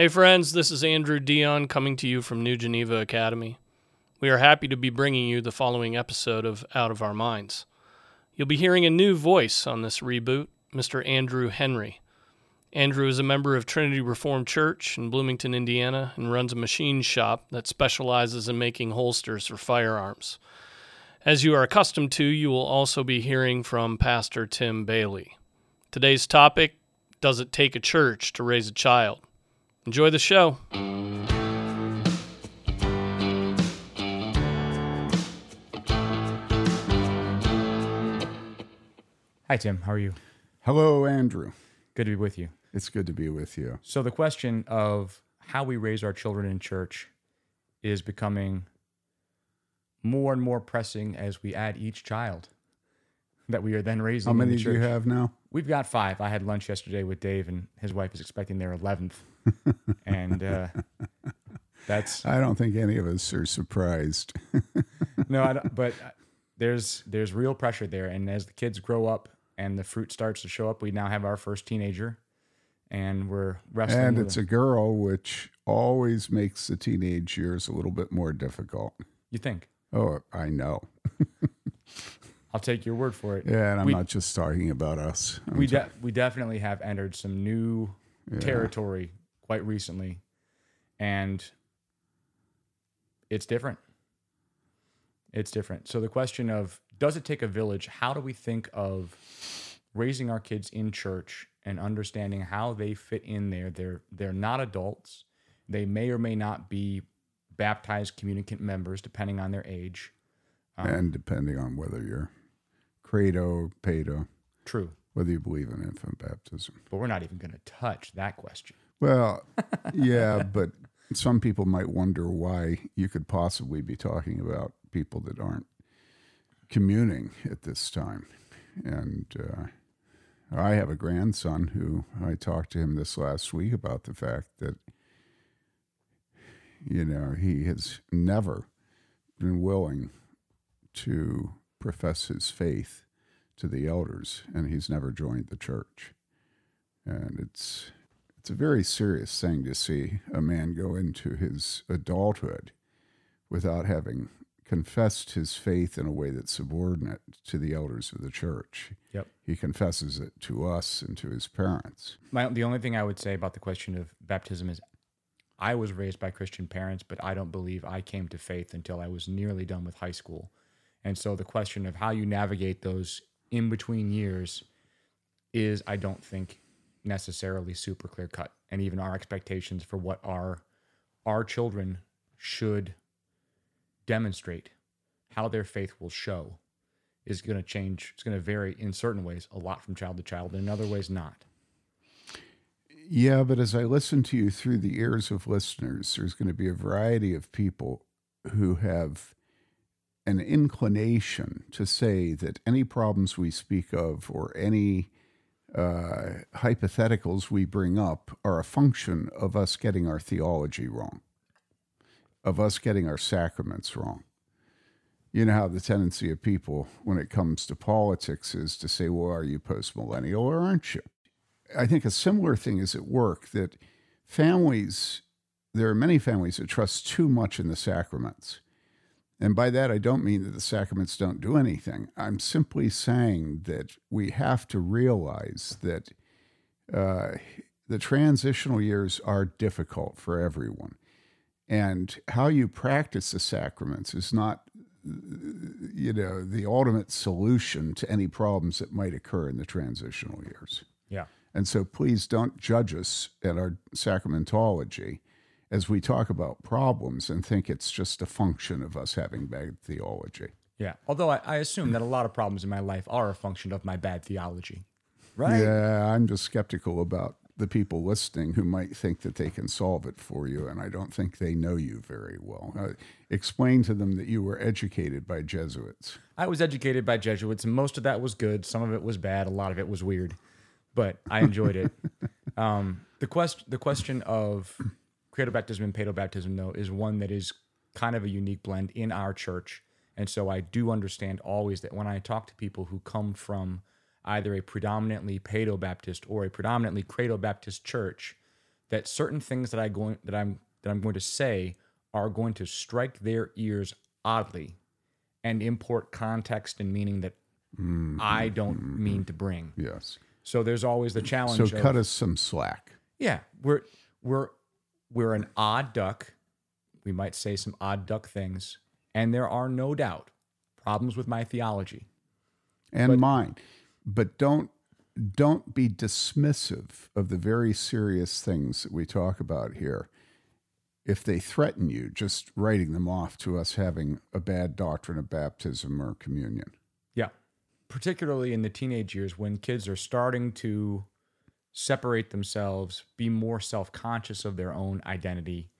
Hey, friends, this is Andrew Dion coming to you from New Geneva Academy. We are happy to be bringing you the following episode of Out of Our Minds. You'll be hearing a new voice on this reboot, Mr. Andrew Henry. Andrew is a member of Trinity Reformed Church in Bloomington, Indiana, and runs a machine shop that specializes in making holsters for firearms. As you are accustomed to, you will also be hearing from Pastor Tim Bayly. Today's topic Does it take a church to raise a child? Enjoy the show. Hi, Tim. How are you? Hello, Andrew. Good to be with you. It's good to be with you. So, the question of how we raise our children in church is becoming more and more pressing as we add each child that we are then raising. How many in the do you have now? We've got five. I had lunch yesterday with Dave, and his wife is expecting their 11th. And uh, that's I don't think any of us are surprised. no, I don't, but uh, there's there's real pressure there, and as the kids grow up and the fruit starts to show up, we now have our first teenager, and we're wrestling. and it's a girl, which always makes the teenage years a little bit more difficult. you think? Oh, I know. I'll take your word for it. Yeah, and I'm We- not just talking about us. I'm we de- we definitely have entered some new territory quite recently, and it's different. It's different. So the question of does it take a village? How do we think of raising our kids in church and understanding how they fit in there? They're they're not adults. They may or may not be baptized communicant members, depending on their age. Um, and depending on whether you're credo, pedo, True, whether you believe in infant baptism. but we're not even going to touch that question. Well, yeah, but some people might wonder why you could possibly be talking about people that aren't communing at this time. And uh, I have a grandson who I talked to him this last week about the fact that, you know, he has never been willing to profess his faith to the elders, and he's never joined the church. And it's it's a very serious thing to see a man go into his adulthood without having confessed his faith in a way that's subordinate to the elders of the church. Yep. He confesses it to us and to his parents. My, the only thing I would say about the question of baptism is I was raised by Christian parents, but I don't believe I came to faith until I was nearly done with high school. And so the question of how you navigate those in between years is, I don't think, necessarily super clear cut. And even our expectations for what our our children should demonstrate, how their faith will show, is going to change. It's going to vary in certain ways a lot from child to child, and in other ways not. Yeah, but as I listen to you through the ears of listeners, there's going to be a variety of people who have an inclination to say that any problems we speak of or any uh, hypotheticals we bring up are a function of us getting our theology wrong, of us getting our sacraments wrong. You know how the tendency of people when it comes to politics is to say, well, are you post millennial or aren't you? I think a similar thing is at work that families, there are many families that trust too much in the sacraments. And by that, I don't mean that the sacraments don't do anything. I'm simply saying that we have to realize that uh, the transitional years are difficult for everyone. And how you practice the sacraments is not, you know, the ultimate solution to any problems that might occur in the transitional years. Yeah. And so please don't judge us at our sacramentology as we talk about problems and think it's just a function of us having bad theology. Yeah. Although I, I assume that a lot of problems in my life are a function of my bad theology. Right? Yeah, I'm just skeptical about the people listening who might think that they can solve it for you, and I don't think they know you very well. Uh, explain to them that you were educated by Jesuits. I was educated by Jesuits, and most of that was good. Some of it was bad. A lot of it was weird, but I enjoyed it. um, the quest, the question of credo baptism and paedo baptism, though, is one that is kind of a unique blend in our church, and so I do understand always that when I talk to people who come from either a predominantly paedo Baptist or a predominantly credo Baptist church, that certain things that I going that I'm that I'm going to say are going to strike their ears oddly and import context and meaning that mm-hmm. I don't mm-hmm. mean to bring. Yes. So there's always the challenge. So of, cut us some slack. yeah, we're we're we're an odd duck. We might say some odd duck things, and there are no doubt problems with my theology. and mine. But don't don't be dismissive of the very serious things that we talk about here. If they threaten you, just writing them off to us having a bad doctrine of baptism or communion. Yeah. Particularly in the teenage years when kids are starting to separate themselves, be more self conscious of their own identity,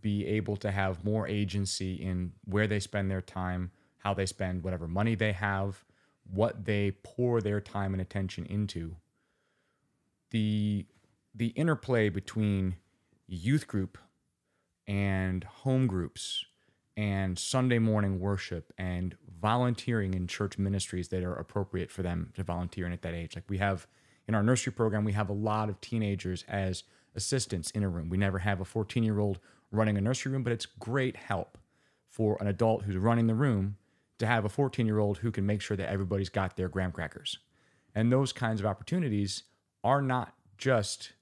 be able to have more agency in where they spend their time, how they spend whatever money they have, what they pour their time and attention into. The the interplay between youth group and home groups and Sunday morning worship and volunteering in church ministries that are appropriate for them to volunteer in at that age. Like we have in our nursery program, we have a lot of teenagers as assistants in a room. We never have a 14 year old running a nursery room, but it's great help for an adult who's running the room to have a 14 year old who can make sure that everybody's got their graham crackers. And those kinds of opportunities are not just,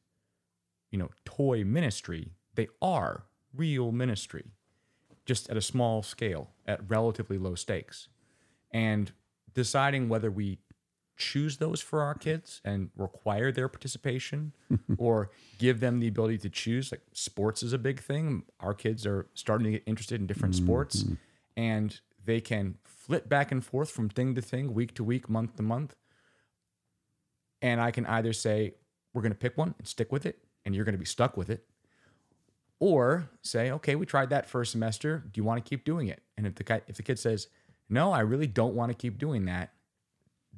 you know, toy ministry, they are real ministry just at a small scale at relatively low stakes and deciding whether we choose those for our kids and require their participation or give them the ability to choose like sports is a big thing our kids are starting to get interested in different mm-hmm. sports and they can flip back and forth from thing to thing week to week month to month and i can either say we're going to pick one and stick with it and you're going to be stuck with it or say, okay, we tried that first semester. Do you want to keep doing it? And if the guy, if the kid says, no, I really don't want to keep doing that,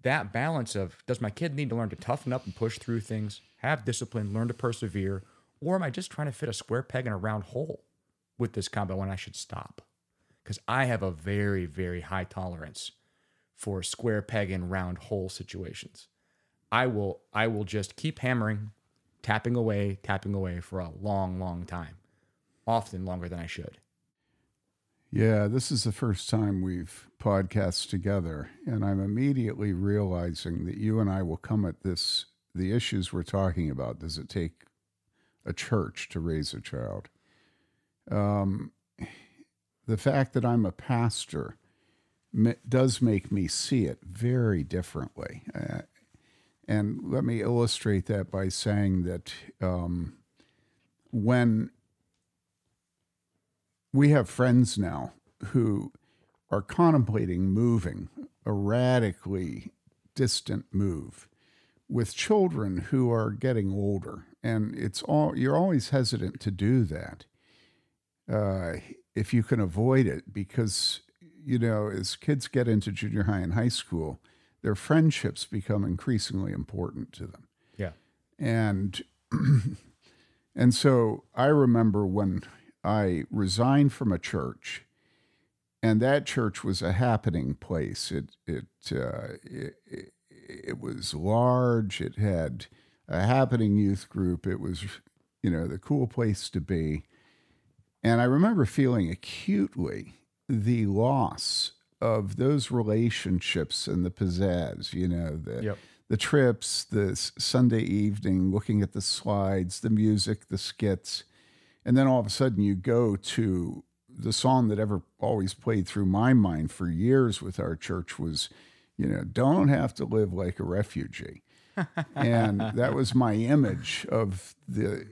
that balance of does my kid need to learn to toughen up and push through things, have discipline, learn to persevere, or am I just trying to fit a square peg in a round hole with this combo when I should stop? Because I have a very, very high tolerance for square peg and round hole situations. I will, I will just keep hammering, tapping away, tapping away for a long, long time often longer than I should. Yeah, this is the first time we've podcast together, and I'm immediately realizing that you and I will come at this the issues we're talking about. Does it take a church to raise a child? Um, the fact that I'm a pastor does make me see it very differently. Uh, and let me illustrate that by saying that um, when we have friends now who are contemplating moving a radically distant move with children who are getting older and it's all you're always hesitant to do that uh, if you can avoid it because you know as kids get into junior high and high school their friendships become increasingly important to them Yeah. and and so I remember when I resigned from a church, and that church was a happening place. It it uh, it, it, it was large. It had a happening youth group. It was you know the cool place to be, and I remember feeling acutely the loss of those relationships and the pizzazz. You know the Yep. the trips, the Sunday evening, looking at the slides, the music, the skits. And then all of a sudden you go to the song that ever always played through my mind for years with our church was, you know, don't have to live like a refugee. and that was my image of the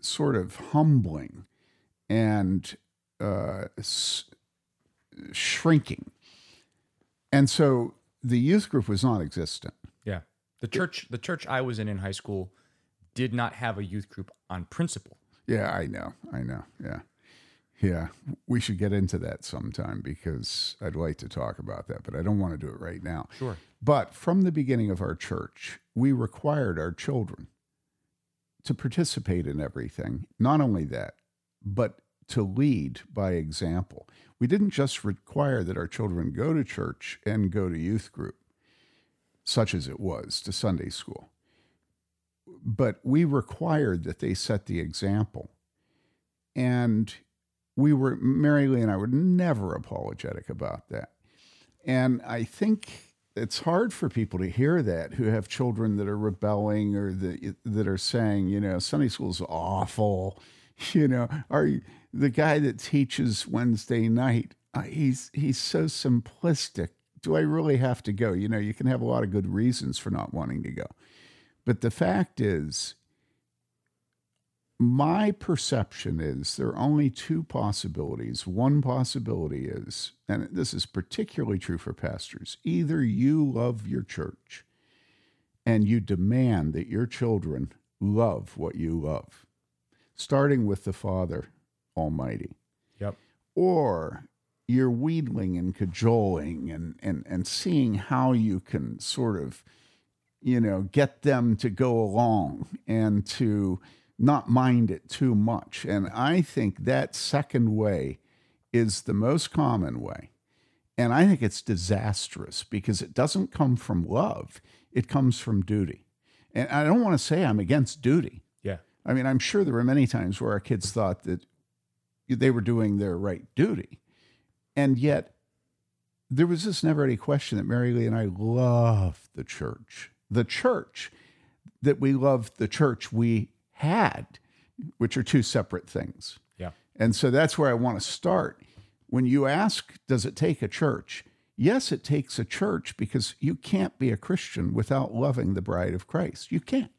sort of humbling and uh, shrinking. And so the youth group was non existent. Yeah. The church the church I was in in high school did not have a youth group on principle. Yeah, I know. I know. Yeah. Yeah. We should get into that sometime because I'd like to talk about that, but I don't want to do it right now. Sure. But from the beginning of our church, we required our children to participate in everything. Not only that, but to lead by example. We didn't just require that our children go to church and go to youth group, such as it was to Sunday school. But we required that they set the example. And we were, Mary Lee and I were never apologetic about that. And I think it's hard for people to hear that who have children that are rebelling or that, that are saying, you know, Sunday school's awful. You know, are you, the guy that teaches Wednesday night, uh, he's he's so simplistic. Do I really have to go? You know, you can have a lot of good reasons for not wanting to go. But the fact is, my perception is there are only two possibilities. One possibility is, and this is particularly true for pastors, either you love your church and you demand that your children love what you love, starting with the Father Almighty. Yep. Or you're wheedling and cajoling and, and, and seeing how you can sort of, you know, get them to go along and to, not mind it too much. And I think that second way is the most common way. And I think it's disastrous because it doesn't come from love, it comes from duty. And I don't want to say I'm against duty. Yeah. I mean, I'm sure there were many times where our kids thought that they were doing their right duty. And yet, there was this never any question that Mary Lee and I loved the church. The church, that we loved the church we had, which are two separate things. Yeah. And so that's where I want to start. When you ask, does it take a church? Yes, it takes a church because you can't be a Christian without loving the bride of Christ. You can't.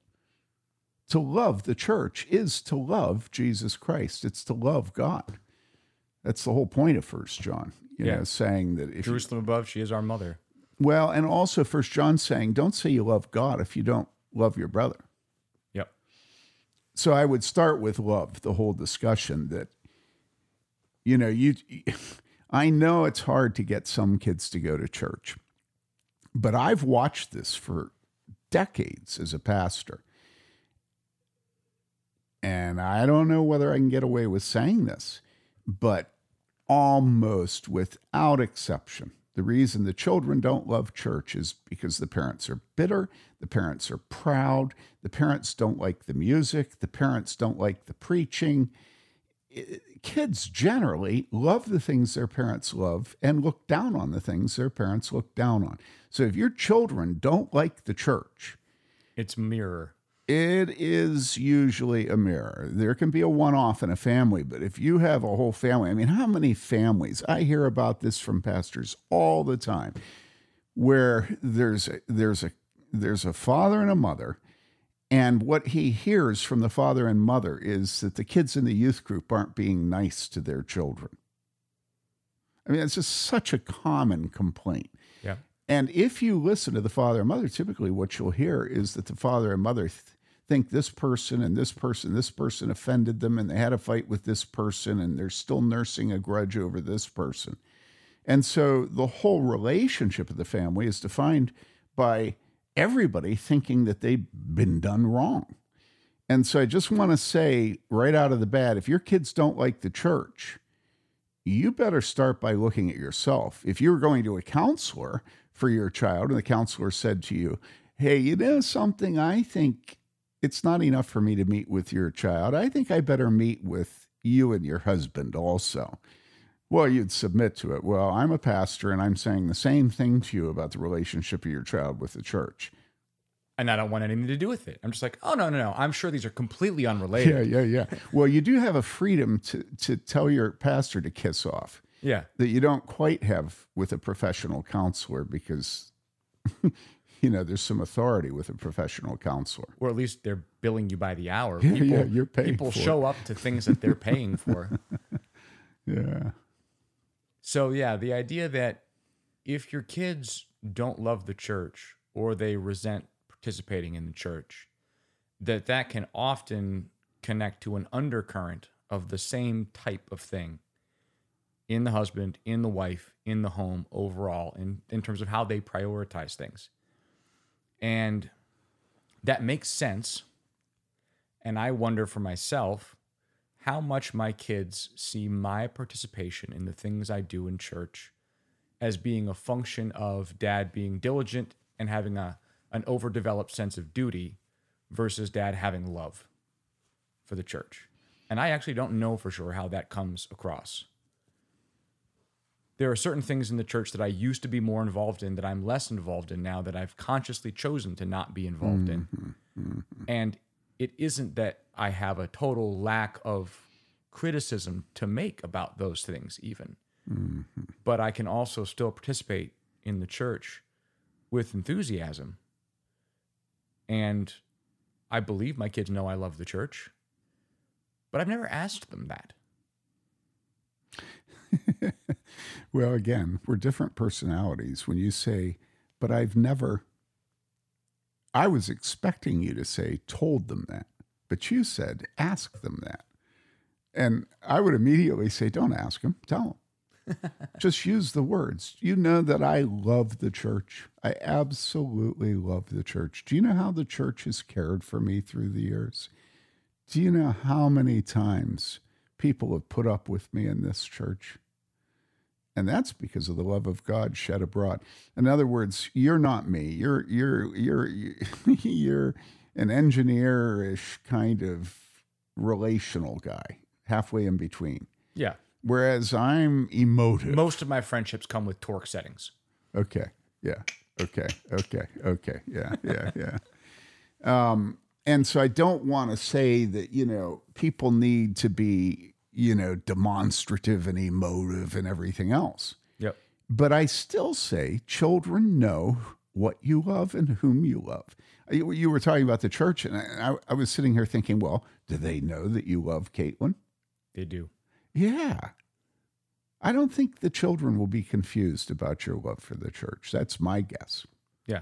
To love the church is to love Jesus Christ. It's to love God. That's the whole point of First John. You Yeah. know, saying that if you, Jerusalem above, she is our mother. Well, and also First John saying, don't say you love God if you don't love your brother. Yep. so I would start with love, the whole discussion that, you know, you, I know it's hard to get some kids to go to church, but I've watched this for decades as a pastor. And I don't know whether I can get away with saying this, but almost without exception, the reason the children don't love church is because the parents are bitter, the parents are proud, the parents don't like the music, the parents don't like the preaching. Kids generally love the things their parents love and look down on the things their parents look down on. So if your children don't like the church, It's mirror. It is usually a mirror. There can be a one off in a family, but if you have a whole family, I mean, how many families? I hear about this from pastors all the time where there's a, there's a there's a father and a mother and what he hears from the father and mother is that the kids in the youth group aren't being nice to their children. I mean, it's just such a common complaint. Yeah. And if you listen to the father and mother, typically what you'll hear is that the father and mother th- think this person and this person, this person offended them and they had a fight with this person and they're still nursing a grudge over this person. And so the whole relationship of the family is defined by everybody thinking that they've been done wrong. And so I just want to say right out of the bat if your kids don't like the church, you better start by looking at yourself. If you were going to a counselor for your child and the counselor said to you, Hey, you know something? I think it's not enough for me to meet with your child. I think I better meet with you and your husband also. Well, you'd submit to it. Well, I'm a pastor and I'm saying the same thing to you about the relationship of your child with the church. And I don't want anything to do with it. I'm just like, oh no, no, no. I'm sure these are completely unrelated. Yeah, yeah, yeah. Well, you do have a freedom to, to tell your pastor to kiss off Yeah. that you don't quite have with a professional counselor because, you know, there's some authority with a professional counselor. Or at least they're billing you by the hour. People, yeah, you're paying people for it. show up to things that they're paying for. Yeah. So yeah, the idea that if your kids don't love the church or they resent participating in the church, that that can often connect to an undercurrent of the same type of thing in the husband, in the wife, in the home overall, in, in terms of how they prioritize things. And that makes sense. And I wonder for myself how much my kids see my participation in the things I do in church as being a function of dad being diligent and having a an overdeveloped sense of duty versus dad having love for the church. And I actually don't know for sure how that comes across. There are certain things in the church that I used to be more involved in that I'm less involved in now that I've consciously chosen to not be involved in. Mm-hmm. Mm-hmm. And it isn't that I have a total lack of criticism to make about those things, even. Mm-hmm. But I can also still participate in the church with enthusiasm. And I believe my kids know I love the church, but I've never asked them that. Well, again, we're different personalities. When you say, but I've never, I was expecting you to say, told them that, but you said, ask them that. And I would immediately say, don't ask them, tell them. Just use the words. You know that I love the church. I absolutely love the church. Do you know how the church has cared for me through the years? Do you know how many times people have put up with me in this church? and that's because of the love of God shed abroad. In other words, you're not me. You're you're you're you're an engineer-ish kind of relational guy, halfway in between. Yeah. Whereas I'm emotive. Most of my friendships come with torque settings. Okay. Yeah. Okay. Okay. Okay. Yeah. Yeah. Yeah. um, and so I don't want to say that you know people need to be you know, demonstrative and emotive and everything else. Yep. But I still say children know what you love and whom you love. Uh, you, you were talking about the church, and I, I was sitting here thinking, well, do they know that you love Caitlin? They do. Yeah. I don't think the children will be confused about your love for the church. That's my guess. Yeah.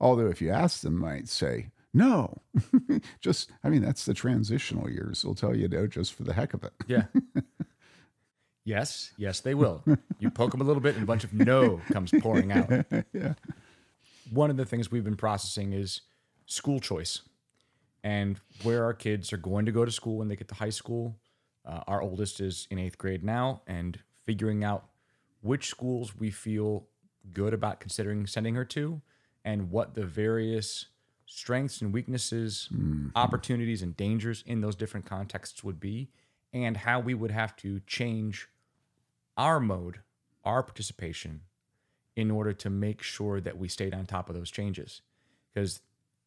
Although, if you ask them, might say, no, just, I mean, that's the transitional years. They'll tell you no just for the heck of it. Yeah. yes. Yes, they will. You poke them a little bit and a bunch of no comes pouring out. yeah. One of the things we've been processing is school choice and where our kids are going to go to school when they get to high school. Uh, our oldest is in eighth grade now, and figuring out which schools we feel good about considering sending her to and what the various strengths and weaknesses, opportunities and dangers in those different contexts would be, and how we would have to change our mode, our participation, in order to make sure that we stayed on top of those changes. Because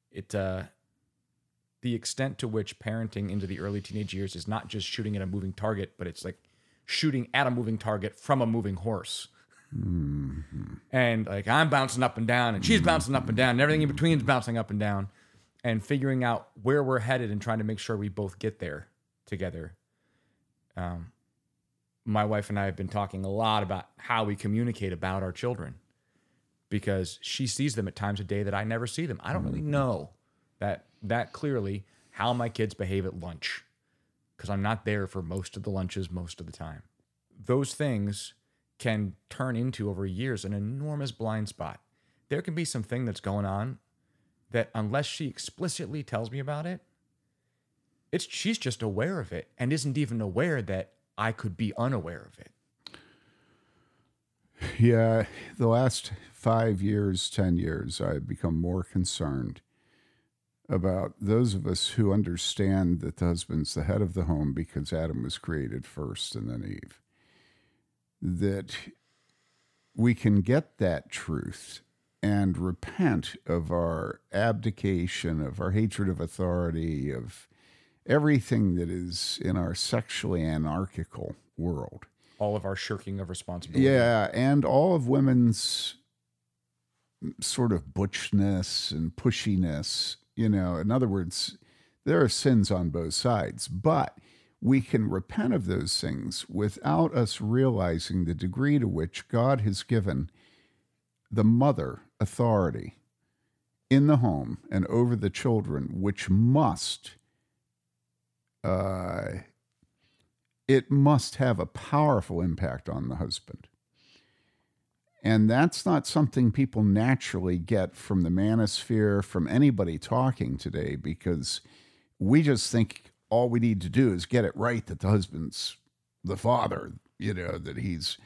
it, uh, the extent to which parenting into the early teenage years is not just shooting at a moving target, but it's like shooting at a moving target from a moving horse. And like I'm bouncing up and down, and she's bouncing up and down, and everything in between is bouncing up and down, and figuring out where we're headed and trying to make sure we both get there together. Um, my wife and I have been talking a lot about how we communicate about our children because she sees them at times a day that I never see them. I don't really know that that clearly how my kids behave at lunch because I'm not there for most of the lunches most of the time. Those things can turn into over years an enormous blind spot. There can be something that's going on that unless she explicitly tells me about it, it's she's just aware of it and isn't even aware that I could be unaware of it. Yeah, the last five years, 10 years, I've become more concerned about those of us who understand that the husband's the head of the home because Adam was created first and then Eve. That we can get that truth and repent of our abdication, of our hatred of authority, of everything that is in our sexually anarchical world. All of our shirking of responsibility. Yeah, and all of women's sort of butchness and pushiness. You know, in other words, there are sins on both sides, but we can repent of those things without us realizing the degree to which God has given the mother authority in the home and over the children, which must uh, it must have a powerful impact on the husband. And that's not something people naturally get from the manosphere, from anybody talking today, because we just think all we need to do is get it right that the husband's the father, you know, that he's.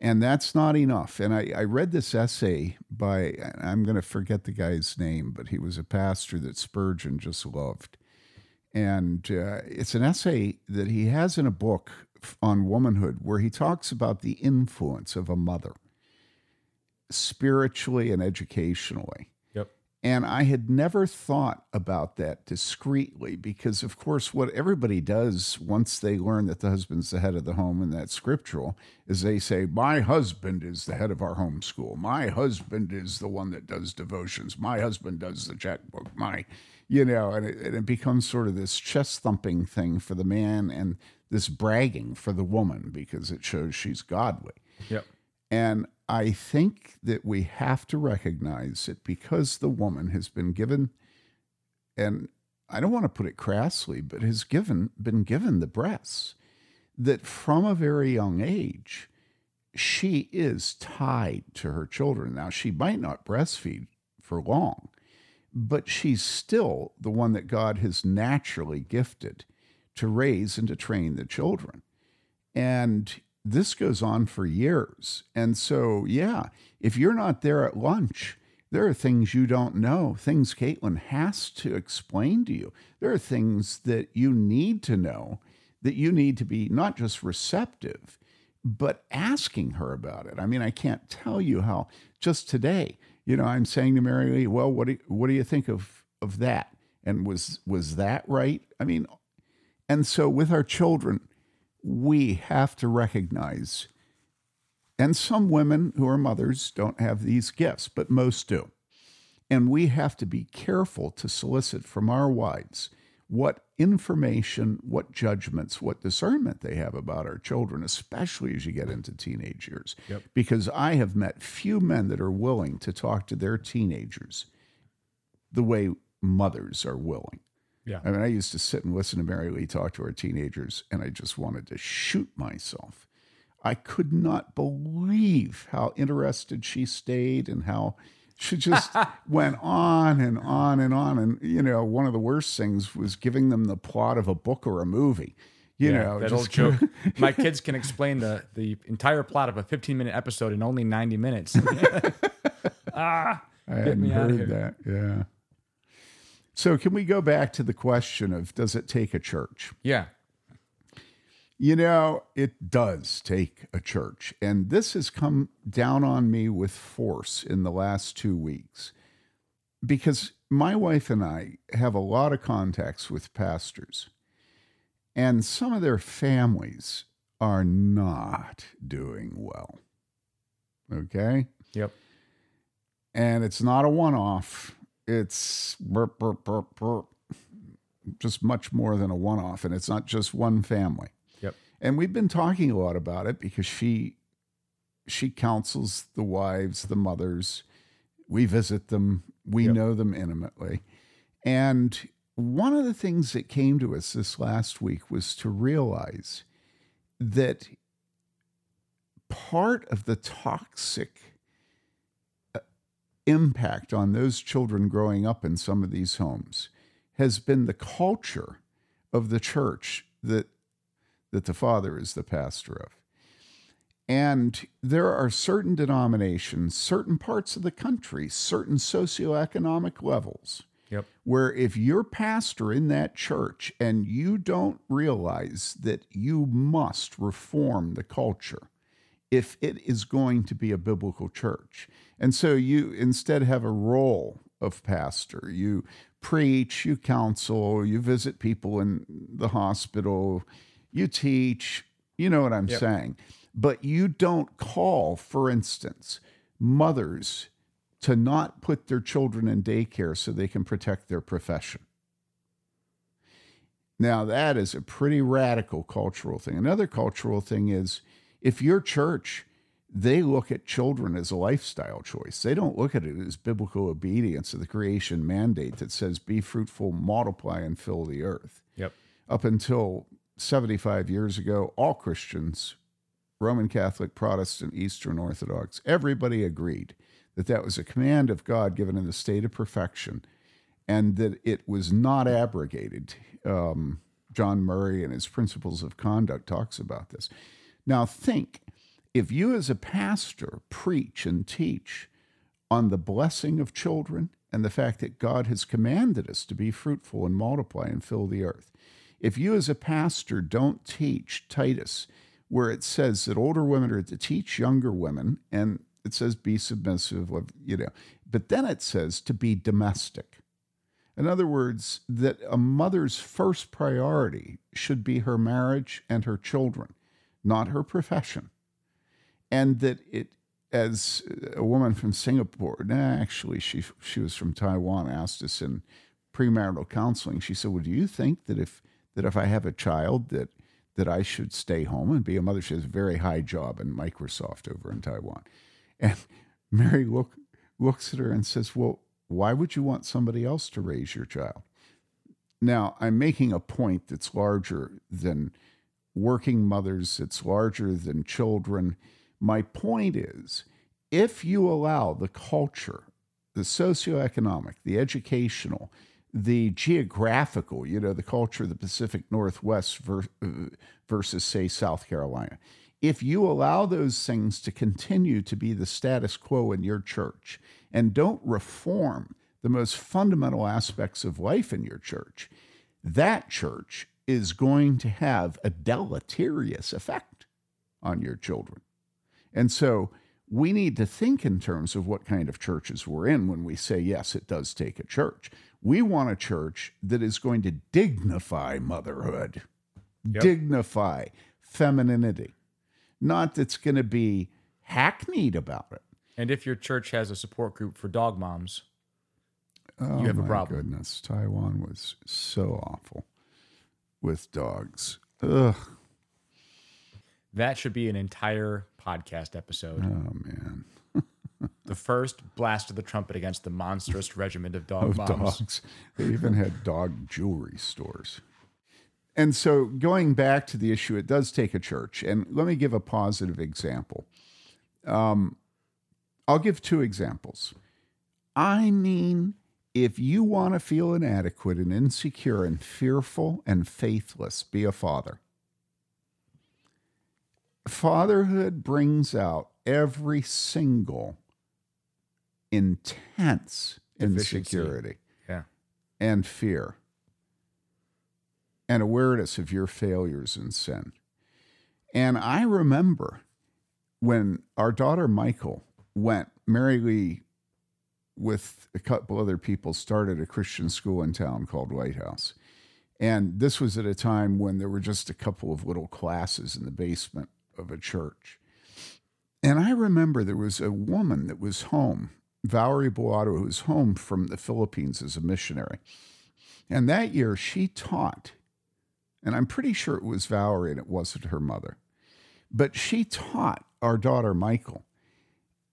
And that's not enough. And I, I read this essay by, I'm going to forget the guy's name, but he was a pastor that Spurgeon just loved. And uh, it's an essay that he has in a book on womanhood where he talks about the influence of a mother spiritually and educationally. And I had never thought about that discreetly because, of course, what everybody does once they learn that the husband's the head of the home and that's scriptural is they say, My husband is the head of our home school. My husband is the one that does devotions. My husband does the checkbook. My, you know, and it, and it becomes sort of this chest thumping thing for the man and this bragging for the woman because it shows she's godly. Yep. And I think that we have to recognize that because the woman has been given, and I don't want to put it crassly, but has given been given the breasts, that from a very young age, she is tied to her children. Now, she might not breastfeed for long, but she's still the one that God has naturally gifted to raise and to train the children. And this goes on for years. And so, yeah, if you're not there at lunch, there are things you don't know, things Caitlin has to explain to you. There are things that you need to know that you need to be not just receptive, but asking her about it. I mean, I can't tell you how just today, you know, I'm saying to Mary Lee, well, what do you, what do you think of of that? And was was that right? I mean, and so with our children, we have to recognize, and some women who are mothers don't have these gifts, but most do. And we have to be careful to solicit from our wives what information, what judgments, what discernment they have about our children, especially as you get into teenage years. Yep. Because I have met few men that are willing to talk to their teenagers the way mothers are willing. Yeah. I mean, I used to sit and listen to Mary Lee talk to her teenagers, and I just wanted to shoot myself. I could not believe how interested she stayed and how she just went on and on and on. And, you know, one of the worst things was giving them the plot of a book or a movie. You yeah, know, that just old joke. My kids can explain the the entire plot of a 15 minute episode in only 90 minutes. ah, I hadn't heard that. Yeah. So, can we go back to the question of does it take a church? yeah. You know, it does take a church. And this has come down on me with force in the last two weeks because my wife and I have a lot of contacts with pastors, and some of their families are not doing well. Okay. Yep. And it's not a one off, it's burp, burp, burp, burp, just much more than a one off. And it's not just one family. Yep. And we've been talking a lot about it because she she counsels the wives, the mothers. We visit them. We Yep. know them intimately. And one of the things that came to us this last week was to realize that part of the toxic impact on those children growing up in some of these homes has been the culture of the church that that the father is the pastor of. And there are certain denominations, certain parts of the country, certain socioeconomic levels Yep. where if you're pastor in that church and you don't realize that you must reform the culture if it is going to be a biblical church. And so you instead have a role of pastor. You preach, you counsel, you visit people in the hospital, you teach, you know what I'm Yep. saying. But you don't call, for instance, mothers to not put their children in daycare so they can protect their profession. Now, that is a pretty radical cultural thing. Another cultural thing is if your church, they look at children as a lifestyle choice. They don't look at it as biblical obedience to the creation mandate that says, be fruitful, multiply, and fill the earth. Yep. Up until 75 years ago, all Christians, Roman Catholic, Protestant, Eastern Orthodox, everybody agreed that that was a command of God given in the state of perfection and that it was not abrogated. Um, John Murray and his Principles of Conduct talks about this. Now, think if you as a pastor preach and teach on the blessing of children and the fact that God has commanded us to be fruitful and multiply and fill the earth, if you as a pastor don't teach Titus, where it says that older women are to teach younger women, and it says be submissive, you know, but then it says to be domestic. In other words, that a mother's first priority should be her marriage and her children, not her profession. And that it, as a woman from Singapore, nah, actually, she, she was from Taiwan, asked us in premarital counseling, she said, Well, do you think that if that if I have a child that that I should stay home and be a mother? She has a very high job in Microsoft over in Taiwan. And Mary look, looks at her and says, Well, why would you want somebody else to raise your child? Now, I'm making a point that's larger than working mothers, it's larger than children. My point is if you allow the culture, the socioeconomic, the educational, the geographical, you know, the culture of the Pacific Northwest uh, versus, say, South Carolina, if you allow those things to continue to be the status quo in your church and don't reform the most fundamental aspects of life in your church, that church is going to have a deleterious effect on your children. And so we need to think in terms of what kind of churches we're in when we say, yes, it does take a church. We want a church that is going to dignify motherhood, yep. dignify femininity, not that's going to be hackneyed about it. And if your church has a support group for dog moms, oh, you have a problem. goodness. Taiwan was so awful with dogs. Ugh. That should be an entire podcast episode. Oh, man. the first blast of the trumpet against the monstrous regiment of dog of moms. Dogs. They even had dog jewelry stores. And so, going back to the issue, it does take a church. And let me give a positive example. Um, I'll give two examples. I mean, if you want to feel inadequate and insecure and fearful and faithless, be a father. Fatherhood brings out every single intense insecurity yeah. and fear and awareness of your failures and sin. And I remember when our daughter Michael went, Mary Lee, with a couple other people, started a Christian school in town called Lighthouse. And this was at a time when there were just a couple of little classes in the basement of a church. And I remember there was a woman that was home, Valerie Boato, who was home from the Philippines as a missionary. And that year she taught, and I'm pretty sure it was Valerie and it wasn't her mother, but she taught our daughter Michael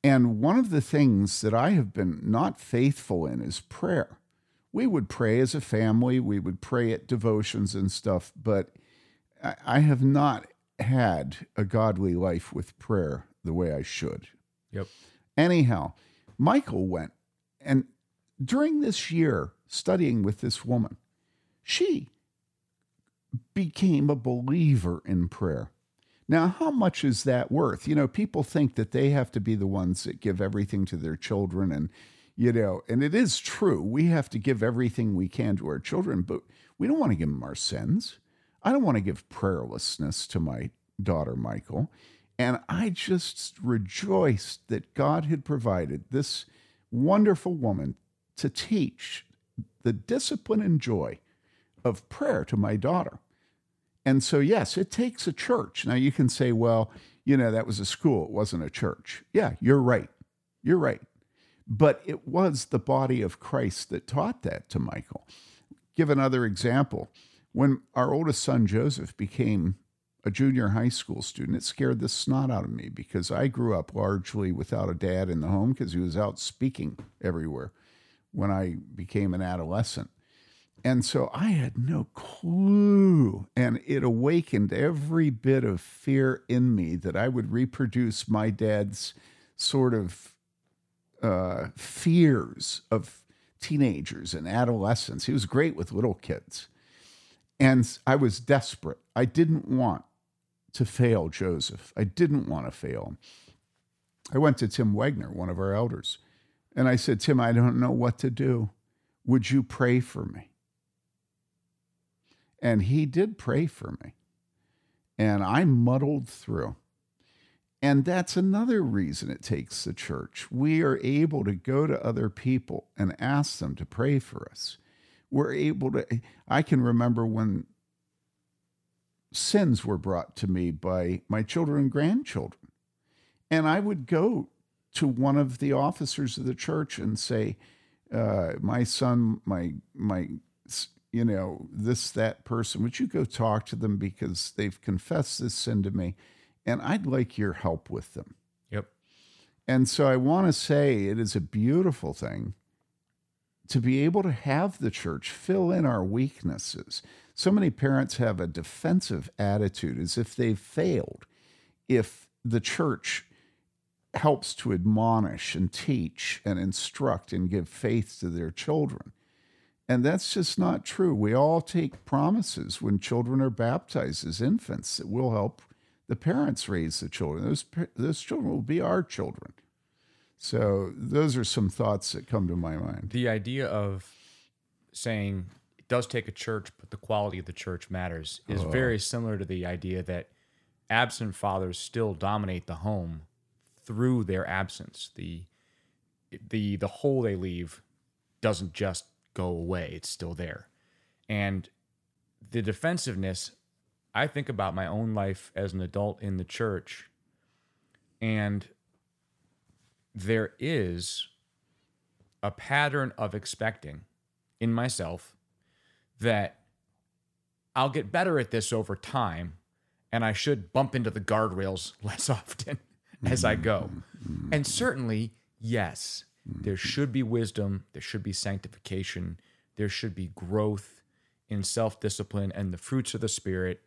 and one of the things that I have been not faithful in is prayer. We would pray as a family, we would pray at devotions and stuff, but I have not had a godly life with prayer the way I should. Yep. Anyhow, Michael went, and during this year studying with this woman, she became a believer in prayer. Now, how much is that worth? You know, people think that they have to be the ones that give everything to their children. And, you know, and it is true. We have to give everything we can to our children, but we don't want to give them our sins. I don't want to give prayerlessness to my daughter, Michael. And I just rejoiced that God had provided this wonderful woman to teach the discipline and joy of prayer to my daughter. And so, yes, it takes a church. Now, you can say, well, you know, that was a school, it wasn't a church. Yeah, you're right. You're right. But it was the body of Christ that taught that to Michael. Give another example. When our oldest son, Joseph, became a junior high school student, it scared the snot out of me because I grew up largely without a dad in the home because he was out speaking everywhere when I became an adolescent. And so I had no clue. And it awakened every bit of fear in me that I would reproduce my dad's sort of uh, fears of teenagers and adolescents. He was great with little kids. And I was desperate. I didn't want to fail Joseph. I didn't want to fail. I went to Tim Wegner, one of our elders, and I said, Tim, I don't know what to do. Would you pray for me? And he did pray for me. And I muddled through. And that's another reason it takes the church. We are able to go to other people and ask them to pray for us. We're able to, I can remember when sins were brought to me by my children and grandchildren. And I would go to one of the officers of the church and say, uh, my son, my, my, you know, this, that person, would you go talk to them because they've confessed this sin to me? and I'd like your help with them. Yep. And so I want to say it is a beautiful thing to be able to have the church fill in our weaknesses. So many parents have a defensive attitude as if they've failed if the church helps to admonish and teach and instruct and give faith to their children. And that's just not true. We all take promises when children are baptized as infants that will help the parents raise the children. Those those children will be our children. So those are some thoughts that come to my mind. The idea of saying it does take a church, but the quality of the church matters is oh. very similar to the idea that absent fathers still dominate the home through their absence. The the the hole they leave doesn't just go away; it's still there, and the defensiveness I think about my own life as an adult in the church, and there is a pattern of expecting in myself that I'll get better at this over time and I should bump into the guardrails less often as I go. Mm-hmm. And certainly, yes, there should be wisdom, there should be sanctification, there should be growth in self discipline and the fruits of the Spirit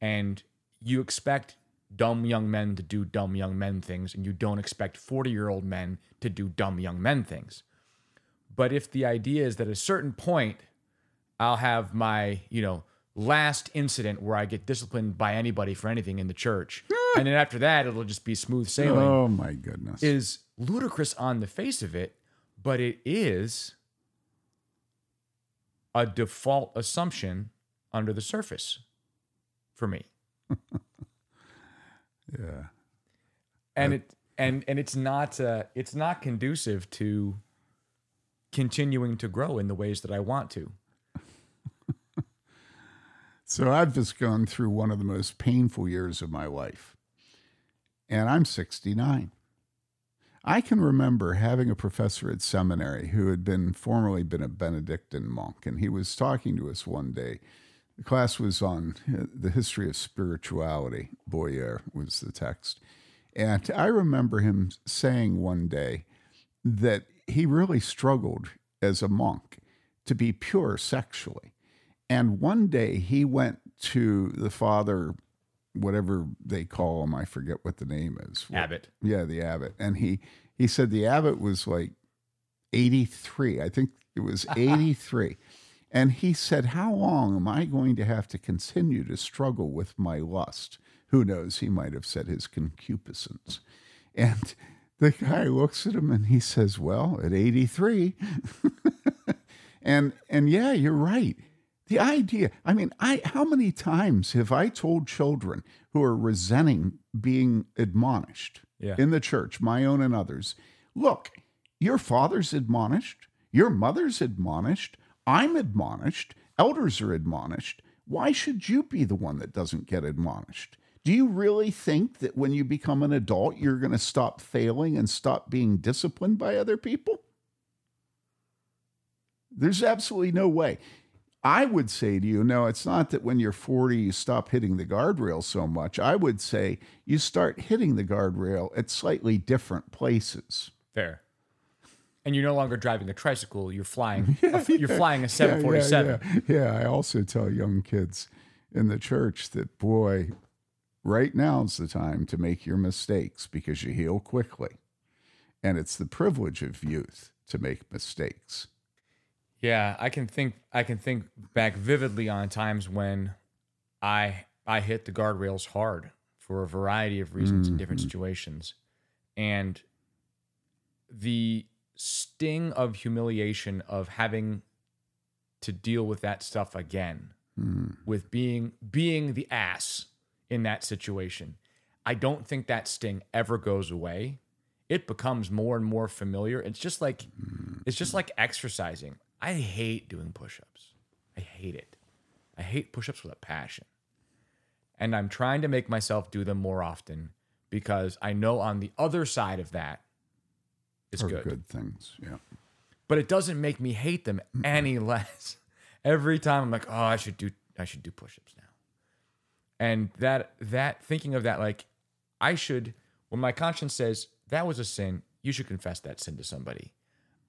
and you expect dumb young men to do dumb young men things, and you don't expect 40 year old men to do dumb young men things. But if the idea is that at a certain point, I'll have my, you know, last incident where I get disciplined by anybody for anything in the church. and then after that, it'll just be smooth sailing. Oh, my goodness. Is ludicrous on the face of it, but it is a default assumption under the surface for me. yeah. And it and and it's not uh, it's not conducive to continuing to grow in the ways that I want to. so I've just gone through one of the most painful years of my life. And I'm 69. I can remember having a professor at seminary who had been formerly been a Benedictine monk, and he was talking to us one day the class was on uh, the history of spirituality. Bouyer was the text. And I remember him saying one day that he really struggled as a monk to be pure sexually. And one day he went to the father, whatever they call him, I forget what the name is. Abbot. Yeah, the abbot. And he he said the abbot was like 83. I think it was 83. And he said, How long am I going to have to continue to struggle with my lust? Who knows? He might have said his concupiscence. And the guy looks at him and he says, Well, at 83. and and yeah, you're right. The idea, I mean, I how many times have I told children who are resenting being admonished yeah. in the church, my own and others, look, your father's admonished, your mother's admonished, I'm admonished, elders are admonished. Why should you be the one that doesn't get admonished? Do you really think that when you become an adult, you're going to stop failing and stop being disciplined by other people? There's absolutely no way. I would say to you, no, it's not that when you're 40, you stop hitting the guardrail so much. I would say you start hitting the guardrail at slightly different places. Fair and you're no longer driving a tricycle. You're flying. A, you're flying a 747. Yeah, yeah, yeah, I also tell young kids in the church that boy, right now's the time to make your mistakes because you heal quickly, and it's the privilege of youth to make mistakes. Yeah, I can think. I can think back vividly on times when I I hit the guardrails hard for a variety of reasons in different mm-hmm. situations. And the sting of humiliation of having to deal with that stuff again mm. with being being the ass in that situation. I don't think that sting ever goes away. It becomes more and more familiar. It's just like it's just mm. like exercising. I hate doing push-ups. I hate it. I hate push-ups with a passion. And I'm trying to make myself do them more often because I know on the other side of that is good. good things. Yeah. But it doesn't make me hate them any less. Every time I'm like, oh, I should do I should do push-ups now. And that that thinking of that like I should when my conscience says that was a sin, you should confess that sin to somebody.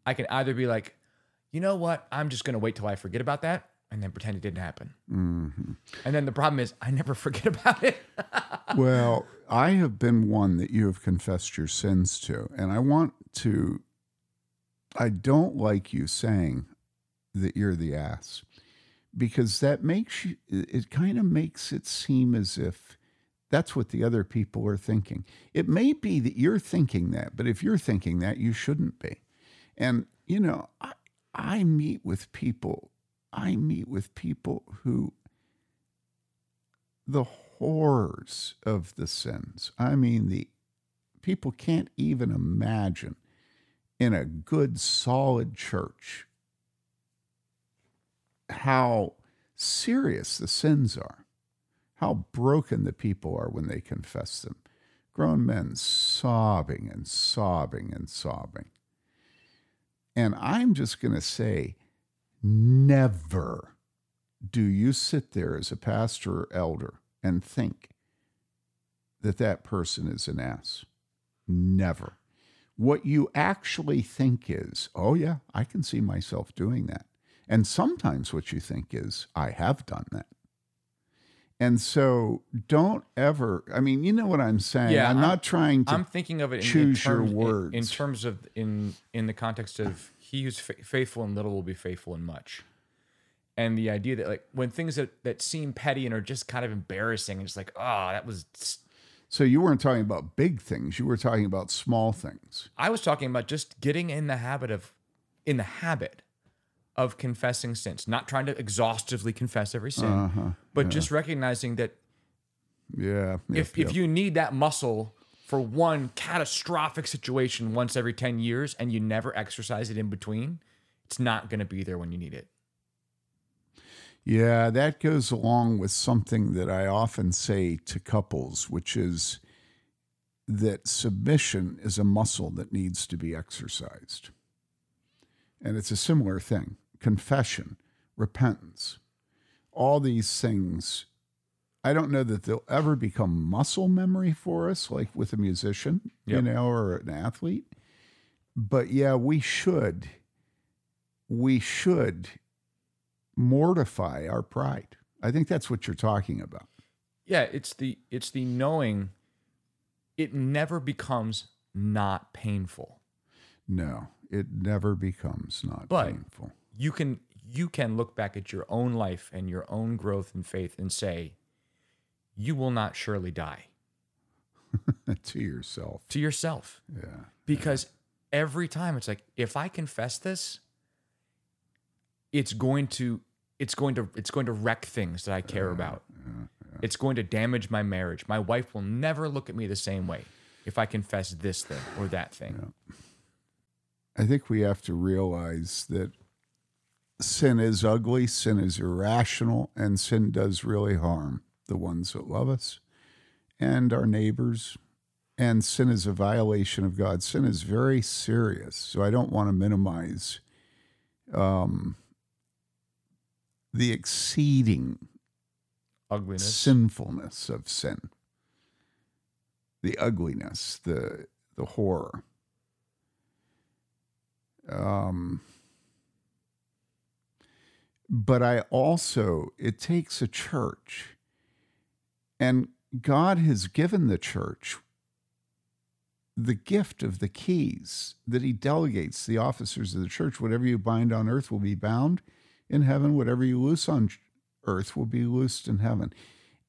I can either be like, you know what, I'm just gonna wait till I forget about that and then pretend it didn't happen. Mm-hmm. And then the problem is I never forget about it. well, I have been one that you have confessed your sins to, and I want to. I don't like you saying that you're the ass because that makes you. It kind of makes it seem as if that's what the other people are thinking. It may be that you're thinking that, but if you're thinking that, you shouldn't be. And you know, I, I meet with people. I meet with people who the horrors of the sins. I mean, the people can't even imagine in a good, solid church how serious the sins are, how broken the people are when they confess them. Grown men sobbing and sobbing and sobbing. And I'm just going to say, never do you sit there as a pastor or elder and think that that person is an ass? Never. What you actually think is, oh, yeah, I can see myself doing that. And sometimes what you think is, I have done that. And so don't ever, I mean, you know what I'm saying? Yeah, I'm, I'm- not trying to I'm thinking of it in, in choose your terms, in- words. In, terms of in in the context of he who's fa- faithful in little will be faithful in much. And the idea that like when things that, that seem petty and are just kind of embarrassing and just like, oh, that was So you weren't talking about big things, you were talking about small things. I was talking about just getting in the habit of in the habit of confessing sins, not trying to exhaustively confess every sin, Uh-huh. but just recognizing that Yeah. if, if you need that muscle for one catastrophic situation once every 10 years and you never exercise it in between, it's not going to be there when you need it. Yeah, that goes along with something that I often say to couples, which is that submission is a muscle that needs to be exercised. And it's a similar thing confession, repentance, all these things. I don't know that they'll ever become muscle memory for us, like with a musician, you know, or an athlete. But yeah, we should, we should mortify our pride. I think that's what you're talking about. Yeah, it's the it's the knowing it never becomes not painful. No, it never becomes not But- painful. You can you can look back at your own life and your own growth in faith and say you will not surely die to yourself. to yourself. Yeah. because every time it's like if i confess this it's going to it's going to it's going to wreck things that i care about it's going to damage my marriage my wife will never look at me the same way if i confess this thing or that thing I think we have to realize that sin is ugly, sin is irrational, and sin does really harm the ones that love us and our neighbors. And sin is a violation of God. Sin is very serious. So I don't want to minimize um, the exceeding ugliness sinfulness of sin, the ugliness, the the horror. Um, but I also it takes a church, and God has given the church the gift of the keys that He delegates the officers of the church. Whatever you bind on earth will be bound in heaven. Whatever you loose on earth will be loosed in heaven.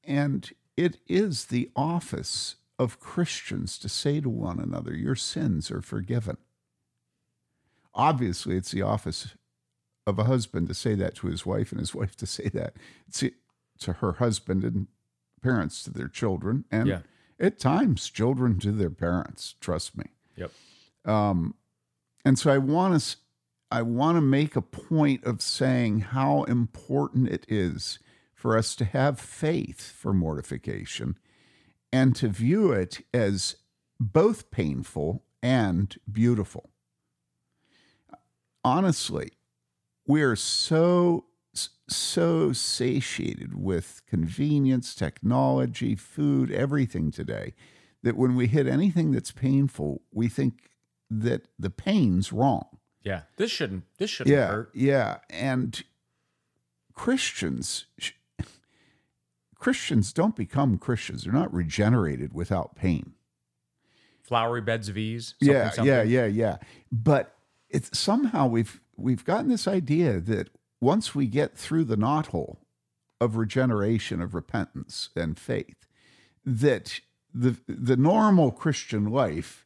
And it is the office of Christians to say to one another, Your sins are forgiven. Obviously, it's the office of a husband to say that to his wife and his wife to say that to her husband and parents to their children. And Yeah. at times, children to their parents. Trust me. Yep. Um, and so I want to I want to make a point of saying how important it is for us to have faith for mortification and to view it as both painful and beautiful. Honestly, we're so so satiated with convenience, technology, food, everything today that when we hit anything that's painful, we think that the pain's wrong. Yeah. This shouldn't. This shouldn't Yeah, hurt. yeah, and Christians Christians don't become Christians. They're not regenerated without pain. Flowery beds of ease. something, yeah, something. yeah, yeah, yeah. But it's somehow we've we've gotten this idea that once we get through the knothole of regeneration, of repentance and faith, that the the normal Christian life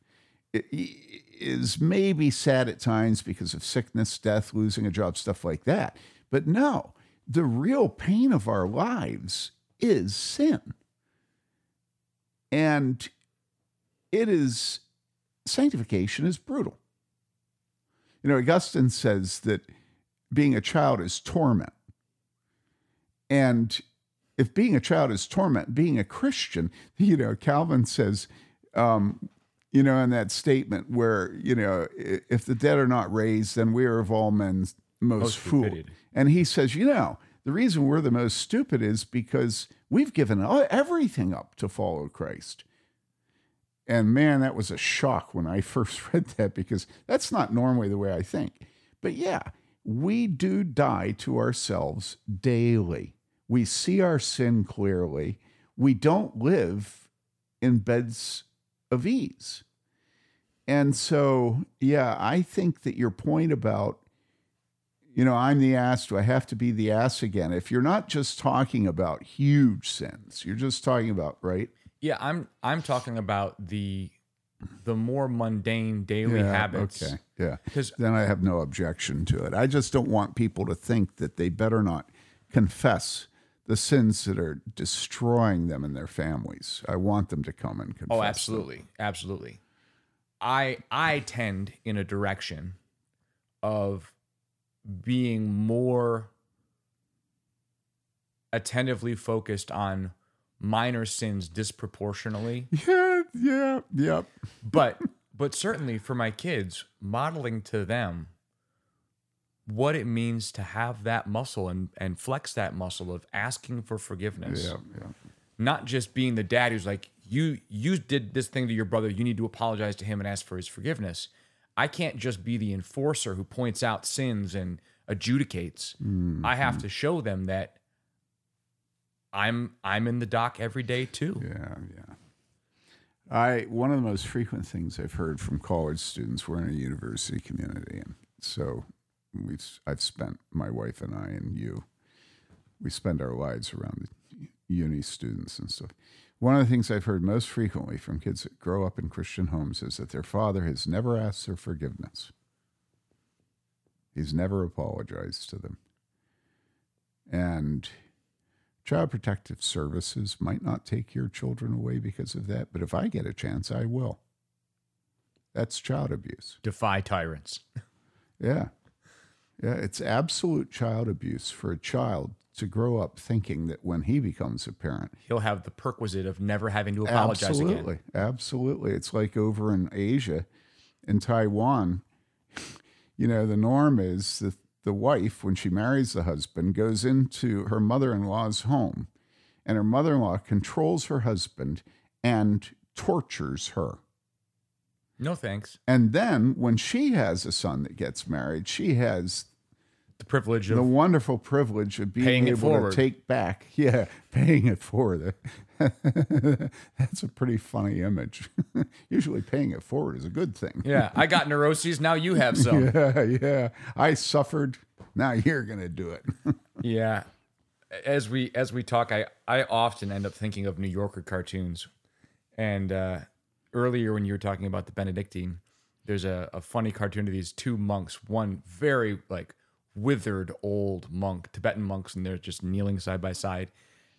is maybe sad at times because of sickness, death, losing a job, stuff like that. But no, the real pain of our lives is sin. And it is sanctification is brutal. You know, Augustine says that being a child is torment. And if being a child is torment, being a Christian, you know, Calvin says, um, you know, in that statement where, you know, if the dead are not raised, then we are of all men most, Most fool. stupid. And he says, you know, the reason we're the most stupid is because we've given everything up to follow Christ. And man, that was a shock when I first read that because that's not normally the way I think. But yeah, we do die to ourselves daily. We see our sin clearly. We don't live in beds of ease. And so, yeah, I think that your point about, you know, I'm the ass, do I have to be the ass again? If you're not just talking about huge sins, you're just talking about, right? Yeah, I'm I'm talking about the the more mundane daily habits. Okay. Yeah. 'Cause- then I have no objection to it. I just don't want people to think that they better not confess the sins that are destroying them and their families. I want them to come and confess. Oh, them. absolutely, absolutely. I I tend in a direction of being more attentively focused on minor sins disproportionately, Yeah, yeah, yep. but but certainly for my kids, modeling to them what it means to have that muscle and and flex that muscle of asking for forgiveness. Yeah, yeah. not just being the dad who's like you you did this thing to your brother. You need to apologize to him and ask for his forgiveness. I can't just be the enforcer who points out sins and adjudicates. Mm-hmm. I have to show them that i'm i'm in the dock every day too Yeah, yeah. I one of the most frequent things I've heard from college students. We're in a university community, and so we I've spent my wife and I and you. We spend our lives around the uni students and stuff. One of the things I've heard most frequently from kids that grow up in Christian homes is that their father has never asked their forgiveness. He's never apologized to them. And Child Protective Services might not take your children away because of that, but if I get a chance, I will. That's child abuse. defy tyrants Yeah. Yeah, it's absolute child abuse for a child to grow up thinking that when he becomes a parent, he'll have the perquisite of never having to apologize absolutely, again absolutely. It's like over in Asia, in Taiwan, you know, the norm is that the wife, when she marries the husband, goes into her mother in law's home, and her mother in law controls her husband and tortures her. no thanks And then when she has a son that gets married, she has the privilege of the wonderful privilege of being able to take back, yeah, paying it forward. That's a pretty funny image. Usually, paying it forward is a good thing. yeah i got neuroses now you have some yeah, yeah. I suffered. Now you're gonna do it. Yeah. as we as we talk, I I often end up thinking of New Yorker cartoons, and uh, earlier when you were talking about the Benedictine, there's a, a funny cartoon of these two monks, one very like withered old monk, Tibetan monks, and they're just kneeling side by side,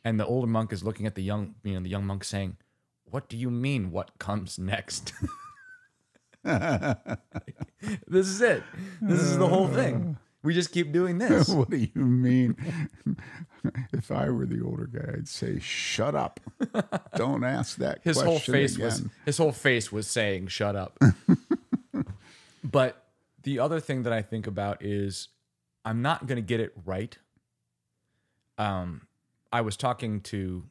and the older monk is looking at the young you know the young monk saying, "What do you mean? What comes next?" this is it. This is the whole thing. We just keep doing this. what do you mean? if I were the older guy, I'd say, "Shut up! Don't ask that." his question whole face again. was his whole face was saying shut up but the other thing that i think about is i'm not going to get it right. Um i was talking to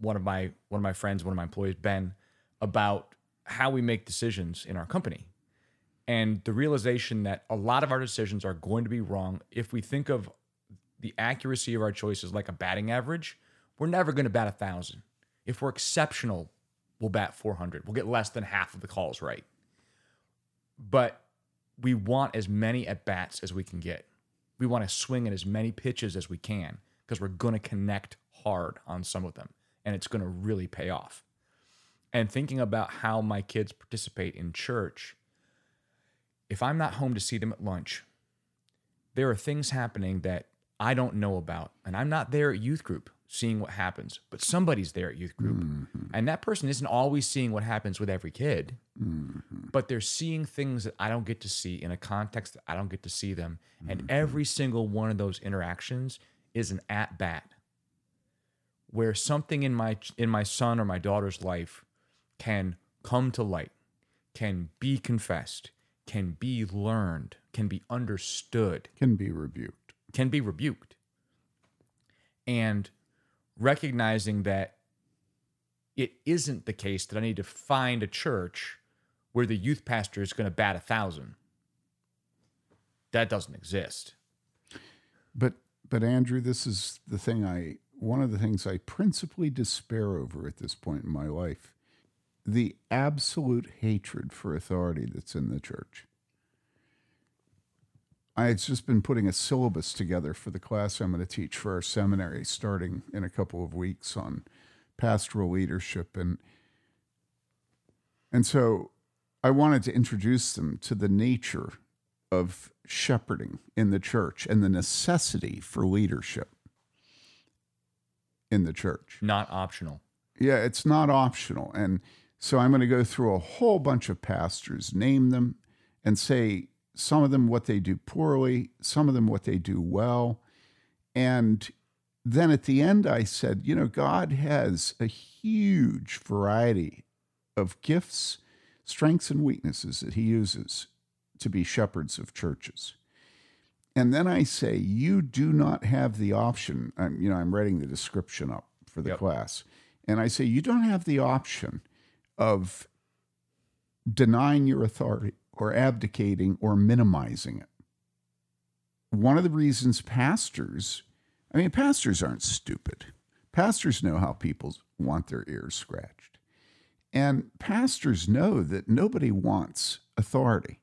one of my one of my friends one of my employees ben about how we make decisions in our company. And the realization that a lot of our decisions are going to be wrong. If we think of the accuracy of our choices like a batting average we're never going to bat a thousand. If we're exceptional we'll bat 400 we'll get less than half of the calls right. But we want as many at bats as we can get we want to swing at as many pitches as we can because we're going to connect hard on some of them and it's going to really pay off and thinking about how my kids participate in church if i'm not home to see them at lunch there are things happening that I don't know about. And I'm not there at youth group seeing what happens, but somebody's there at youth group. Mm-hmm. And that person isn't always seeing what happens with every kid, mm-hmm. but they're seeing things that I don't get to see in a context that I don't get to see them. And mm-hmm. every single one of those interactions is an at bat where something in my in my son or my daughter's life can come to light, can be confessed, can be learned, can be understood Can be rebuked. can be rebuked. And recognizing that it isn't the case that I need to find a church where the youth pastor is going to bat a thousand. That doesn't exist. But but Andrew, this is the thing I one of the things I principally despair over at this point in my life. The absolute hatred for authority that's in the church. I had just been putting a syllabus together for the class I'm going to teach for our seminary starting in a couple of weeks on pastoral leadership and and so I wanted to introduce them to the nature of shepherding in the church and the necessity for leadership in the church. Not optional. Yeah, it's not optional. And so I'm going to go through a whole bunch of pastors, name them, and say some of them what they do poorly, some of them what they do well. And then at the end, I said, you know, God has a huge variety of gifts, strengths, and weaknesses that He uses to be shepherds of churches. And then I say, you do not have the option. I'm, you know, I'm writing the description up for the Yep. class. And I say, you don't have the option of denying your authority or abdicating or minimizing it. One of the reasons pastors, I mean, pastors aren't stupid. Pastors know how people want their ears scratched. And pastors know that nobody wants authority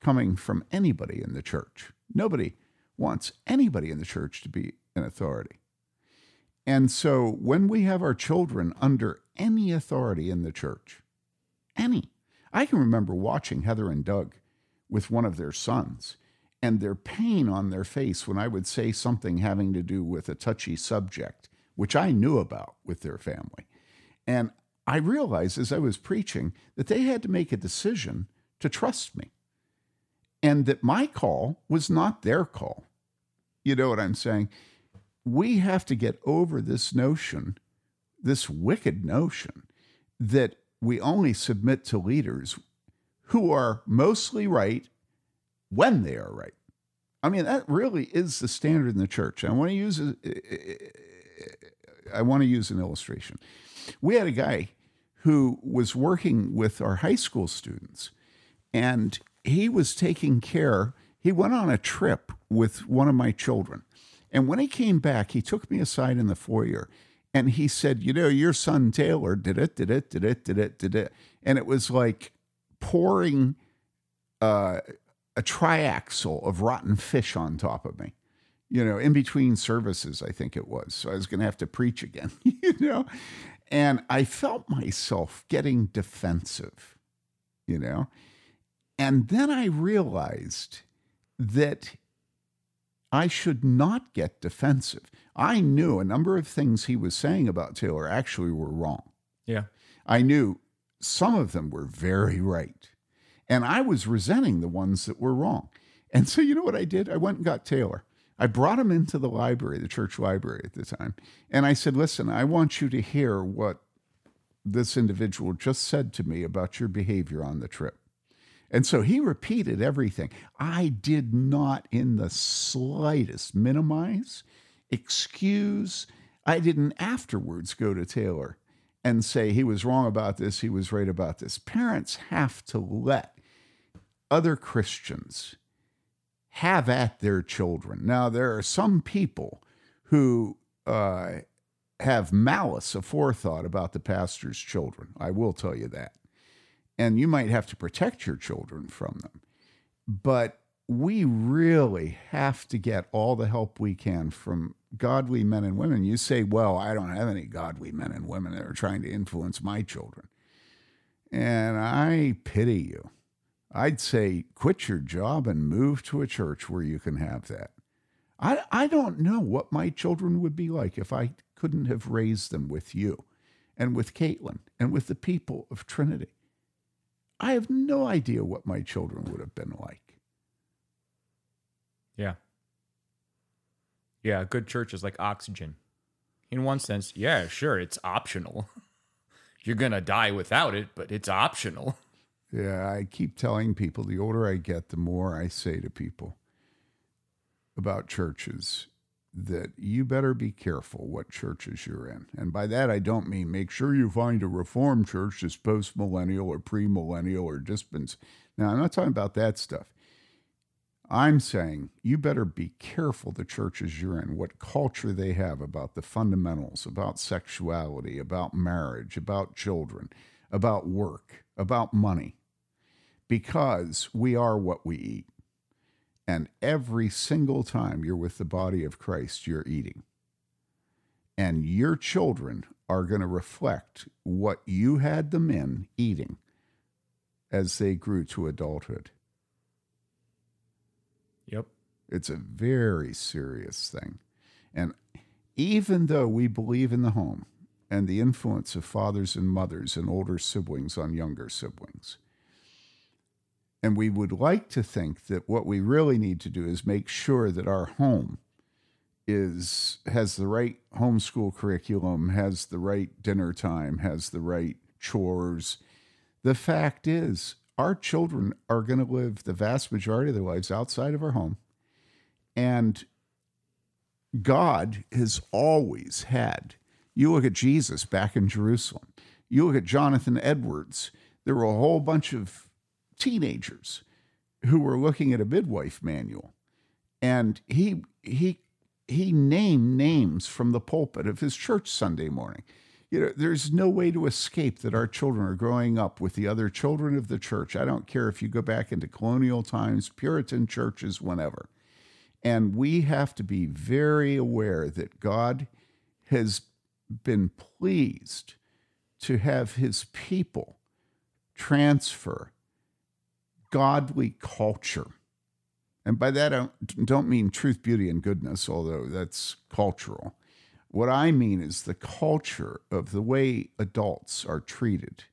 coming from anybody in the church. Nobody wants anybody in the church to be an authority. And so when we have our children under any authority in the church, any, I can remember watching Heather and Doug with one of their sons and their pain on their face when I would say something having to do with a touchy subject, which I knew about with their family. And I realized as I was preaching that they had to make a decision to trust me and that my call was not their call. You know what I'm saying? We have to get over this notion, this wicked notion, that we only submit to leaders who are mostly right when they are right. I mean, that really is the standard in the church. I want to use a, I want to use an illustration. We had a guy who was working with our high school students, and he was taking care. He went on a trip with one of my children. And when he came back, he took me aside in the foyer and he said, You know, your son Taylor did it, did it, did it, did it, did it. And it was like pouring uh, a triaxle of rotten fish on top of me. you know, in between services, I think it was. So I was going to have to preach again, you know, and I felt myself getting defensive, you know, and then I realized that I should not get defensive. I knew a number of things he was saying about Taylor actually were wrong. Yeah. I knew some of them were very right. And I was resenting the ones that were wrong. And so, you know what I did? I went and got Taylor. I brought him into the library, the church library at the time. And I said, Listen, I want you to hear what this individual just said to me about your behavior on the trip. And so he repeated everything. I did not in the slightest minimize, excuse. I didn't afterwards go to Taylor and say he was wrong about this, he was right about this. Parents have to let other Christians have at their children. Now, there are some people who uh, have malice aforethought about the pastor's children. I will tell you that. And you might have to protect your children from them. But we really have to get all the help we can from godly men and women. You say, well, I don't have any godly men and women that are trying to influence my children. And I pity you. I'd say quit your job and move to a church where you can have that. I, I don't know what my children would be like if I couldn't have raised them with you and with Caitlin and with the people of Trinity. I have no idea what my children would have been like. Yeah. Yeah, good church is like oxygen. In one sense, yeah, sure, it's optional. You're going to die without it, but it's optional. Yeah, I keep telling people the older I get, the more I say to people about churches that you better be careful what churches you're in. And by that, I don't mean make sure you find a reformed church that's post millennial or pre millennial or dispens. Now, I'm not talking about that stuff. I'm saying you better be careful the churches you're in, what culture they have about the fundamentals, about sexuality, about marriage, about children, about work, about money, because we are what we eat. And every single time you're with the body of Christ, you're eating. And your children are going to reflect what you had them in eating as they grew to adulthood. Yep. It's a very serious thing. And even though we believe in the home and the influence of fathers and mothers and older siblings on younger siblings, and we would like to think that what we really need to do is make sure that our home is has the right homeschool curriculum, has the right dinner time, has the right chores. The fact is, our children are going to live the vast majority of their lives outside of our home. And God has always had, you look at Jesus back in Jerusalem, you look at Jonathan Edwards, there were a whole bunch of teenagers who were looking at a midwife manual. And he, he, he named names from the pulpit of his church Sunday morning you know, there's no way to escape that our children are growing up with the other children of the church. I don't care if you go back into colonial times, Puritan churches, whenever. And we have to be very aware that God has been pleased to have his people transfer godly culture. And by that, I don't mean truth, beauty, and goodness, although that's cultural what I mean is the culture of the way adults are treated,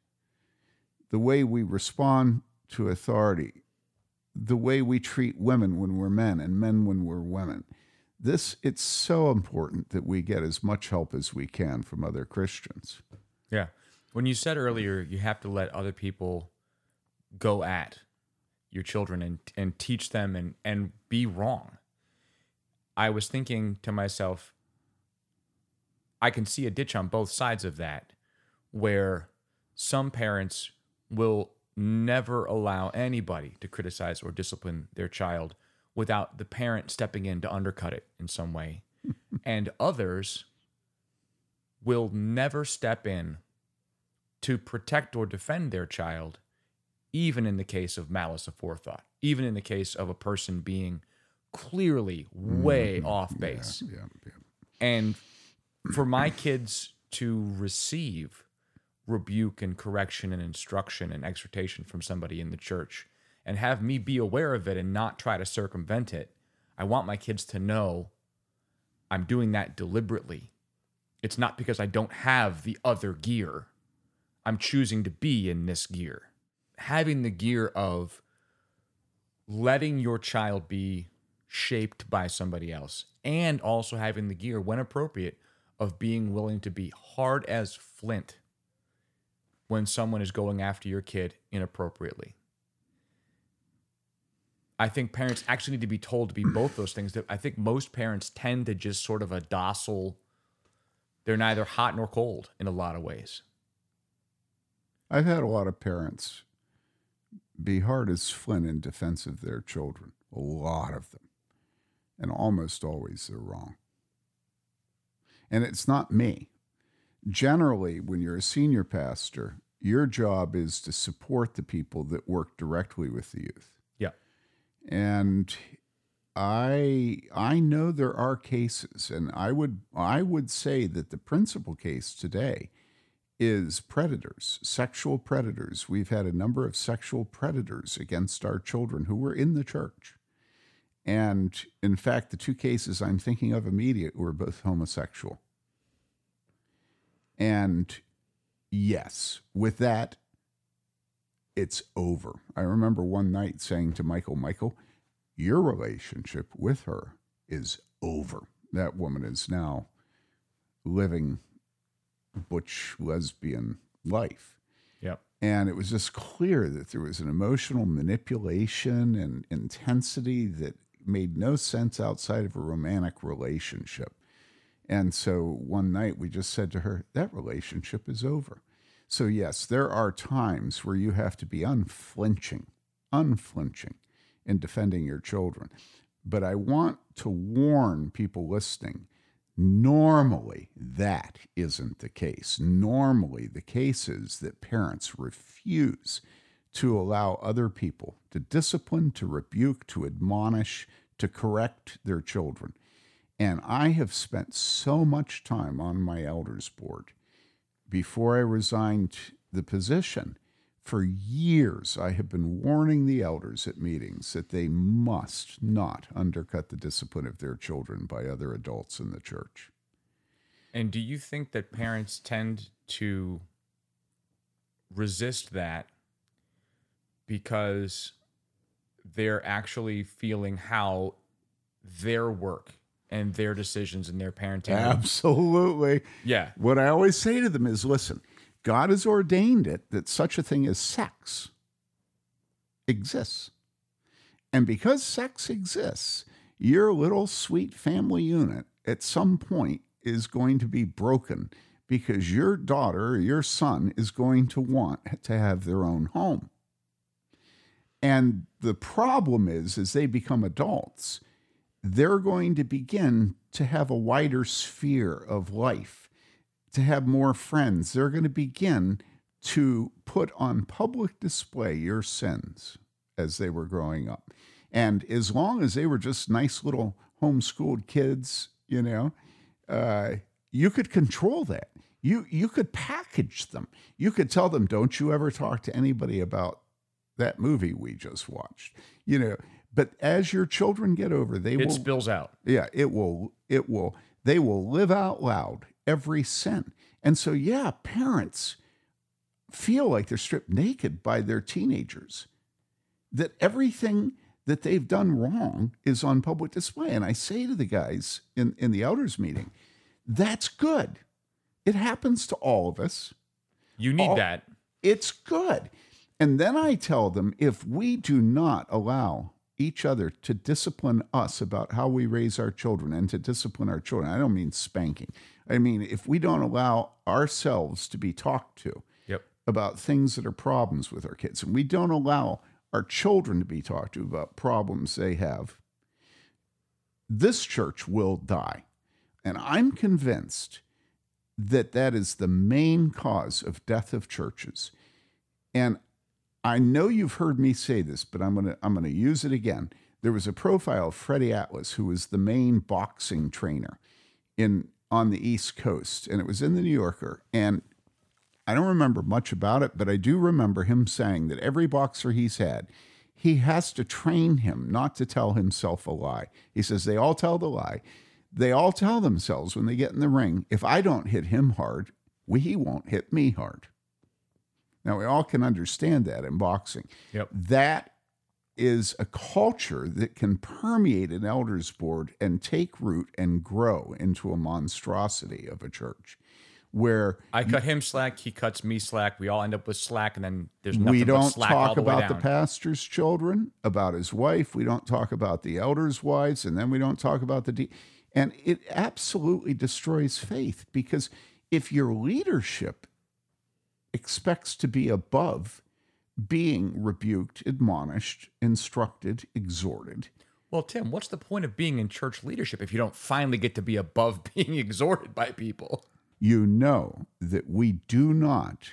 the way we respond to authority, the way we treat women when we're men and men when we're women. This it's so important that we get as much help as we can from other Christians. Yeah. When you said earlier you have to let other people go at your children and and teach them and and be wrong. I was thinking to myself, I can see a ditch on both sides of that where some parents will never allow anybody to criticize or discipline their child without the parent stepping in to undercut it in some way. and others will never step in to protect or defend their child, even in the case of malice aforethought, even in the case of a person being clearly way mm-hmm. off base. Yeah, yeah. And for my kids to receive rebuke and correction and instruction and exhortation from somebody in the church and have me be aware of it and not try to circumvent it, I want my kids to know I'm doing that deliberately. It's not because I don't have the other gear. I'm choosing to be in this gear. Having the gear of letting your child be shaped by somebody else and also having the gear when appropriate of being willing to be hard as flint when someone is going after your kid inappropriately. I think parents actually need to be told to be both those things. I think most parents tend to just sort of a docile, they're neither hot nor cold in a lot of ways. I've had a lot of parents be hard as flint in defense of their children, a lot of them. And almost always they're wrong. And it's not me. Generally, when you're a senior pastor, your job is to support the people that work directly with the youth. Yeah. And I I know there are cases and I would I would say that the principal case today is predators, sexual predators. We've had a number of sexual predators against our children who were in the church. And in fact, the two cases I'm thinking of immediate were both homosexual. And yes, with that, it's over. I remember one night saying to Michael, Michael, your relationship with her is over. That woman is now living butch lesbian life. Yep. And it was just clear that there was an emotional manipulation and intensity that made no sense outside of a romantic relationship. And so one night we just said to her, that relationship is over. So, yes, there are times where you have to be unflinching, unflinching in defending your children. But I want to warn people listening normally that isn't the case. Normally, the case is that parents refuse to allow other people to discipline, to rebuke, to admonish, to correct their children. And I have spent so much time on my elders board before I resigned the position. For years, I have been warning the elders at meetings that they must not undercut the discipline of their children by other adults in the church. And do you think that parents tend to resist that because they're actually feeling how their work and their decisions and their parenting. Absolutely. Yeah. What I always say to them is listen, God has ordained it that such a thing as sex exists. And because sex exists, your little sweet family unit at some point is going to be broken because your daughter or your son is going to want to have their own home. And the problem is, as they become adults, they're going to begin to have a wider sphere of life, to have more friends. They're going to begin to put on public display your sins as they were growing up. And as long as they were just nice little homeschooled kids, you know, uh, you could control that. You you could package them. You could tell them, "Don't you ever talk to anybody about that movie we just watched." You know, but as your children get over, they It will spills out. yeah, it will it will they will live out loud every sin. And so yeah, parents feel like they're stripped naked by their teenagers. That everything that they've done wrong is on public display. And I say to the guys in, in the elders meeting, that's good. It happens to all of us. You need All- that. It's good. And then I tell them if we do not allow each other to discipline us about how we raise our children and to discipline our children, I don't mean spanking. I mean, if we don't allow ourselves to be talked to Yep. about things that are problems with our kids, and we don't allow our children to be talked to about problems they have, this church will die. And I'm convinced that that is the main cause of death of churches. And I know you've heard me say this, but I'm going to I'm going to use it again. there was a profile of Teddy Atlas, who was the main boxing trainer in on the East Coast, and it was in the New Yorker. And I don't remember much about it, but I do remember him saying that every boxer he's had, he has to train him not to tell himself a lie. He says they all tell the lie. They all tell themselves when they get in the ring, if I don't hit him hard, he won't hit me hard. Now, we all can understand that in boxing. Yep. That is a culture that can permeate an elders board and take root and grow into a monstrosity of a church where I cut him slack, he cuts me slack. We all end up with slack, and then there's nothing we don't talk the about the pastor's children, about his wife. We don't talk about the elders' wives, and then we don't talk about the de- and it absolutely destroys faith because if your leadership expects to be above being rebuked, admonished, instructed, exhorted, Well, Tim, what's the point of being in church leadership if you don't finally get to be above being exhorted by people? you know that we do not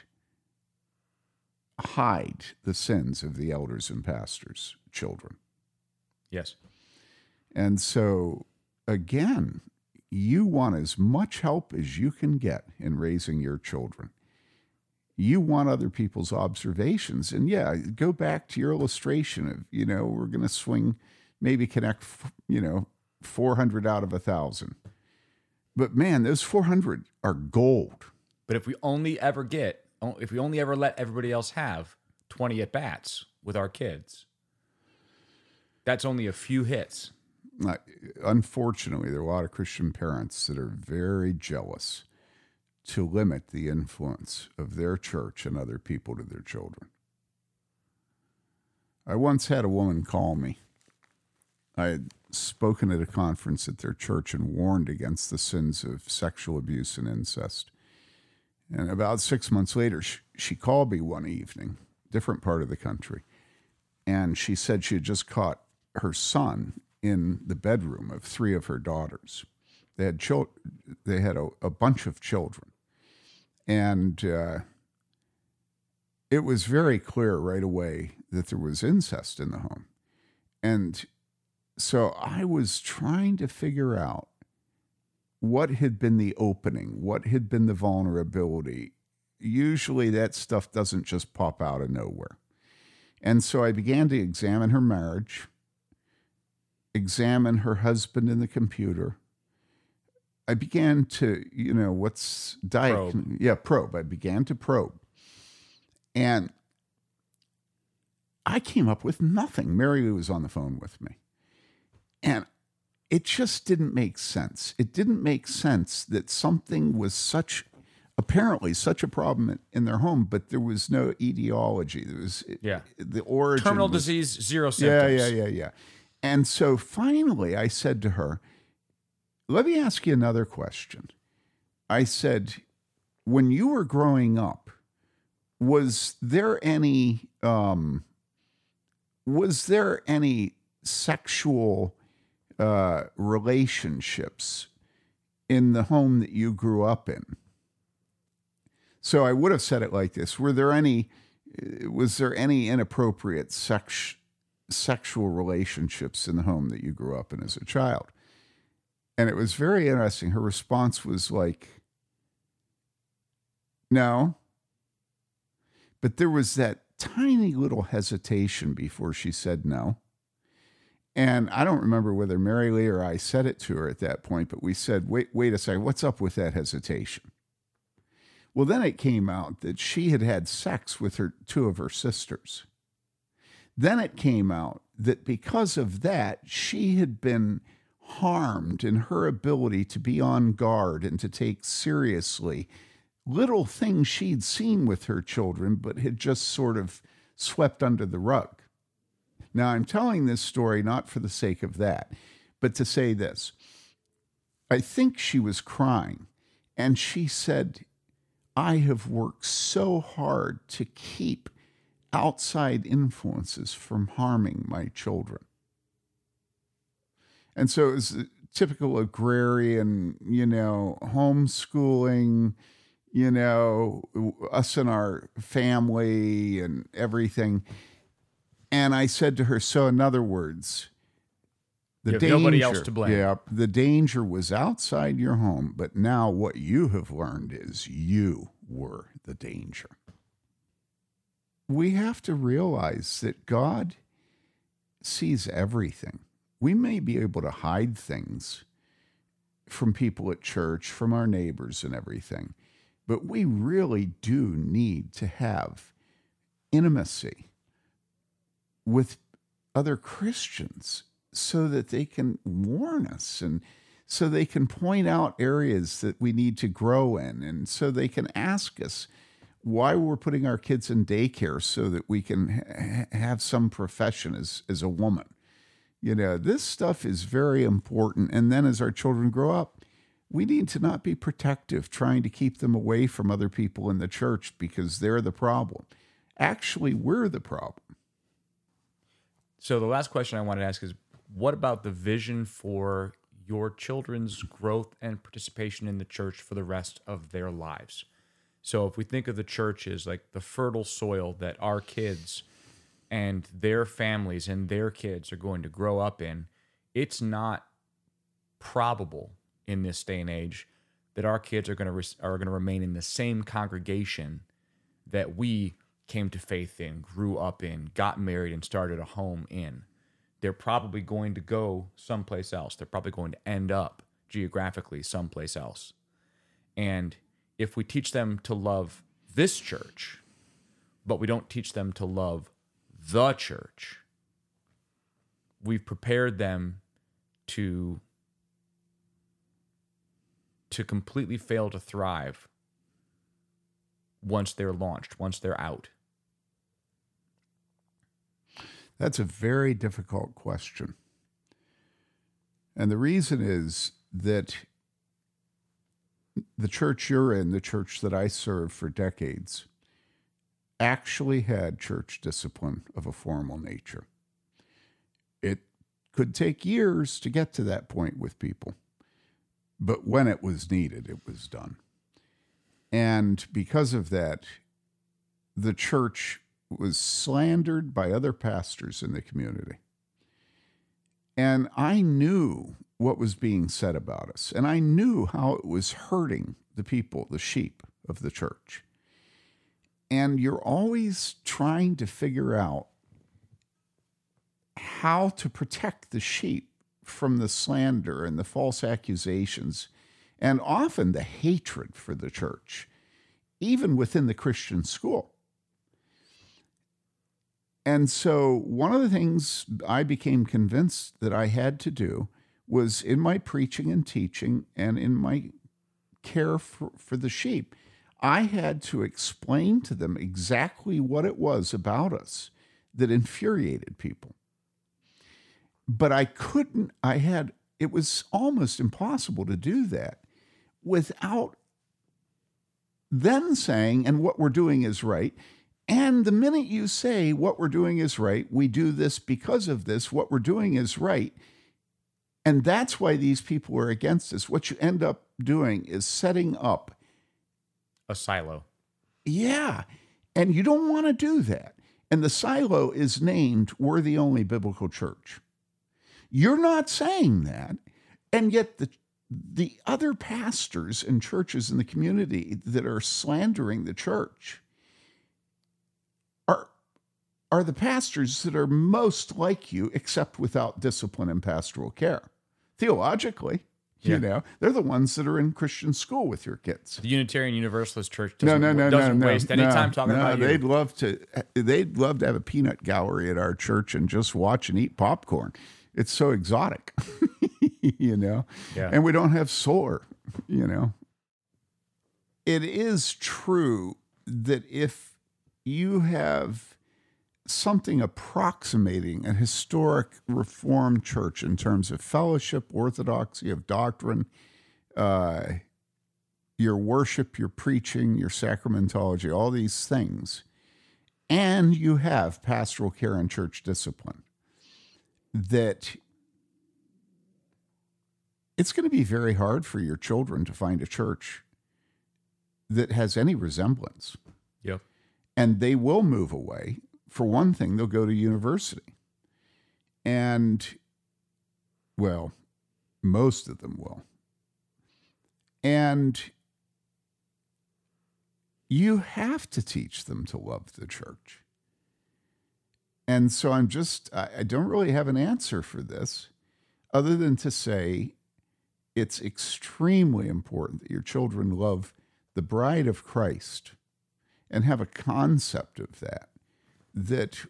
hide the sins of the elders and pastors' children. Yes. And so, again, you want as much help as you can get in raising your children. You want other people's observations. And yeah, go back to your illustration of, you know, we're going to swing, maybe connect, you know, 400 out of a 1,000. But man, those 400 are gold. But if we only ever get, if we only ever let everybody else have 20 at bats with our kids, that's only a few hits. Unfortunately, there are a lot of Christian parents that are very jealous to limit the influence of their church and other people to their children. I once had a woman call me. I had spoken at a conference at their church and warned against the sins of sexual abuse and incest. And about six months later, she called me one evening, different part of the country, and she said she had just caught her son in the bedroom of three of her daughters. They had chil- they had a, a bunch of children, and uh, it was very clear right away that there was incest in the home, and so I was trying to figure out what had been the opening, what had been the vulnerability. Usually, that stuff doesn't just pop out of nowhere. And so I began to examine her marriage, examine her husband in the computer. I began to, you know, what's diet? Probe. Yeah, probe. I began to probe. And I came up with nothing. Mary Lou was on the phone with me. And it just didn't make sense. It didn't make sense that something was such, apparently, such a problem in, in their home, but there was no etiology. There was Yeah. the origin. Terminal was- disease, zero symptoms. Yeah, yeah, yeah, yeah. And so finally, I said to her, "Let me ask you another question." I said, "When you were growing up, was there any um, was there any sexual uh, relationships in the home that you grew up in?" So I would have said it like this: Were there any? Was there any inappropriate sex sexual relationships in the home that you grew up in as a child? And it was very interesting. Her response was like, no. But there was that tiny little hesitation before she said no. And I don't remember whether Mary Lee or I said it to her at that point, but we said, wait, wait a second, what's up with that hesitation? Well, then it came out that she had had sex with her two of her sisters. Then it came out that because of that, she had been harmed in her ability to be on guard and to take seriously little things she'd seen with her children, but had just sort of swept under the rug. Now, I'm telling this story not for the sake of that, but to say this. I think she was crying, and she said, I have worked so hard to keep outside influences from harming my children. And so it was typical agrarian, you know, homeschooling, you know, us and our family and everything. And I said to her, So, in other words, The have nobody else to blame. Yeah, the danger was outside your home, but now what you have learned is you were the danger. We have to realize that God sees everything. We may be able to hide things from people at church, from our neighbors, and everything, but we really do need to have intimacy with other Christians so that they can warn us and so they can point out areas that we need to grow in and so they can ask us why we're putting our kids in daycare so that we can ha- have some profession as, as a woman. You know, this stuff is very important. And then as our children grow up, we need to not be protective, trying to keep them away from other people in the church because they're the problem. Actually, we're the problem. So the last question I wanted to ask is what about the vision for your children's growth and participation in the church for the rest of their lives? So if we think of the church as like the fertile soil that our kids and their families and their kids are going to grow up in, it's not probable in this day and age that our kids are going to re- are going to remain in the same congregation that we came to faith in, grew up in, got married and started a home in. They're probably going to go someplace else. They're probably going to end up geographically someplace else. And if we teach them to love this church, but we don't teach them to love the church, we've prepared them to to completely fail to thrive once they're launched, once they're out. That's a very difficult question. And the reason is that the church you're in, the church that I served for decades, actually had church discipline of a formal nature. It could take years to get to that point with people, but when it was needed, it was done. And because of that, the church was slandered by other pastors in the community. And I knew what was being said about us, and I knew how it was hurting the people, the sheep of the church. And you're always trying to figure out how to protect the sheep from the slander and the false accusations, and often the hatred for the church, even within the Christian school. And so, one of the things I became convinced that I had to do was in my preaching and teaching and in my care for, for the sheep, I had to explain to them exactly what it was about us that infuriated people. But I couldn't, I had, it was almost impossible to do that without then saying, and what we're doing is right. And the minute you say what we're doing is right, we do this because of this, what we're doing is right. And that's why these people are against us. What you end up doing is setting up A silo. yeah. And you don't want to do that. And the silo is named, We're the only biblical church. You're not saying that. And yet, the, the other pastors and churches in the community that are slandering the church are, are the pastors that are most like you, except without discipline and pastoral care. Theologically, Yeah. you know, they're the ones that are in Christian school with your kids. The Unitarian Universalist Church No, doesn't, no, no, doesn't no, waste no, any no, time talking no, about you. They'd love to. They'd love to have a peanut gallery at our church and just watch and eat popcorn. It's so exotic, you know. Yeah. And we don't have solar, you know. It is true that if you have something approximating a historic Reformed church in terms of fellowship, orthodoxy of doctrine, uh, your worship, your preaching, your sacramentology, all these things, and you have pastoral care and church discipline, that it's going to be very hard for your children to find a church that has any resemblance. Yep. And they will move away. For one thing, they'll go to university. And Well, most of them will. And you have to teach them to love the church. And so I'm just, I, don't really have an answer for this other than to say it's extremely important that your children love the bride of Christ and have a concept of that, that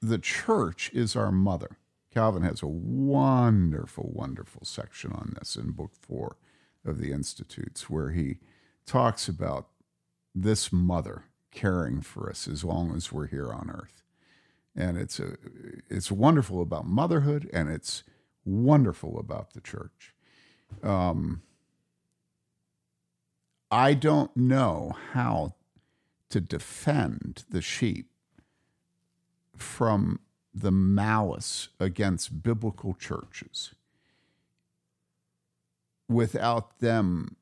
the church is our mother. Calvin has a wonderful, wonderful section on this in Book Four of the Institutes, where he talks about this mother caring for us as long as we're here on earth. And it's a, it's wonderful about motherhood, and it's wonderful about the church. Um, I don't know how to defend the sheep from the malice against biblical churches without them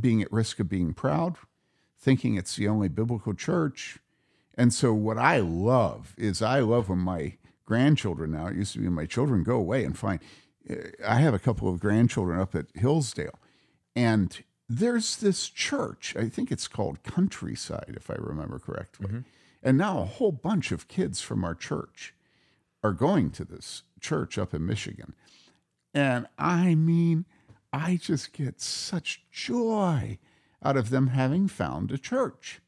being at risk of being proud, thinking it's the only biblical church. And so, what I love is I love when my grandchildren now, it used to be my children go away and find, I have a couple of grandchildren up at Hillsdale, and there's this church. I think it's called Countryside, if I remember correctly. Mm-hmm. And now a whole bunch of kids from our church are going to this church up in Michigan. And I mean, I just get such joy out of them having found a church.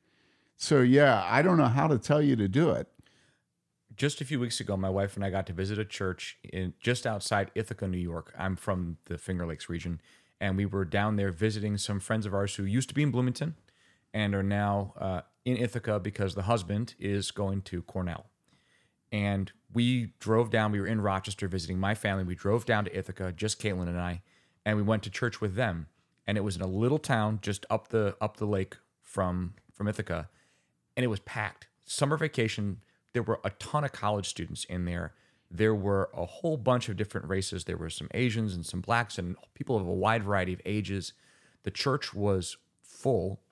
So, yeah, I don't know how to tell you to do it. Just a few weeks ago, my wife and I got to visit a church in just outside Ithaca, New York. I'm from the Finger Lakes region, and we were down there visiting some friends of ours who used to be in Bloomington and are now uh, in Ithaca because the husband is going to Cornell. And we drove down. We were in Rochester visiting my family. We drove down to Ithaca, just Caitlin and I, and we went to church with them. And it was in a little town just up the up the lake from from Ithaca, and it was packed. Summer vacation. There were a ton of college students in there. There were a whole bunch of different races. There were some Asians and some blacks and people of a wide variety of ages. The church was full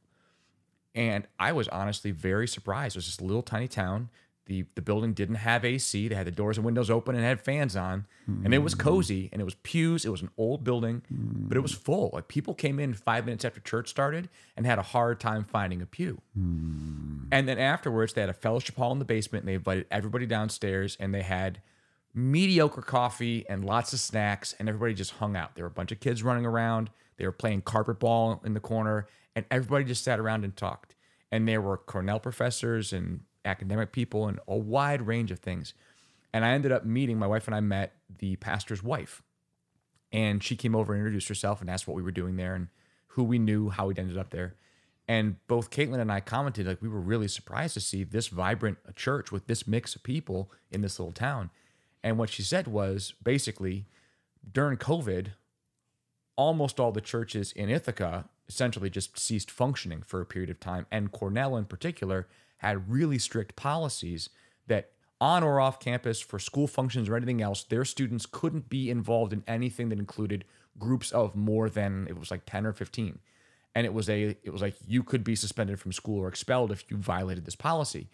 and I was honestly very surprised. It was a little tiny town. The, the building didn't have AC. They had the doors and windows open and had fans on. Mm. And it was cozy and it was pews. It was an old building, mm. but it was full. Like people came in five minutes after church started and had a hard time finding a pew. Mm. And then afterwards, they had a fellowship hall in the basement and they invited everybody downstairs and they had mediocre coffee and lots of snacks and everybody just hung out. There were a bunch of kids running around. They were playing carpet ball in the corner and everybody just sat around and talked. And there were Cornell professors and academic people and a wide range of things. And I ended up meeting, my wife and I met the pastor's wife. And she came over and introduced herself and asked what we were doing there and who we knew, how we'd ended up there. And both Caitlin and I commented, like, we were really surprised to see this vibrant church with this mix of people in this little town. And what she said was basically during COVID, almost all the churches in Ithaca essentially just ceased functioning for a period of time. And Cornell, in particular, had really strict policies that on or off campus for school functions or anything else, their students couldn't be involved in anything that included groups of more than it was like 10 or 15. And it was a it was like you could be suspended from school or expelled if you violated this policy.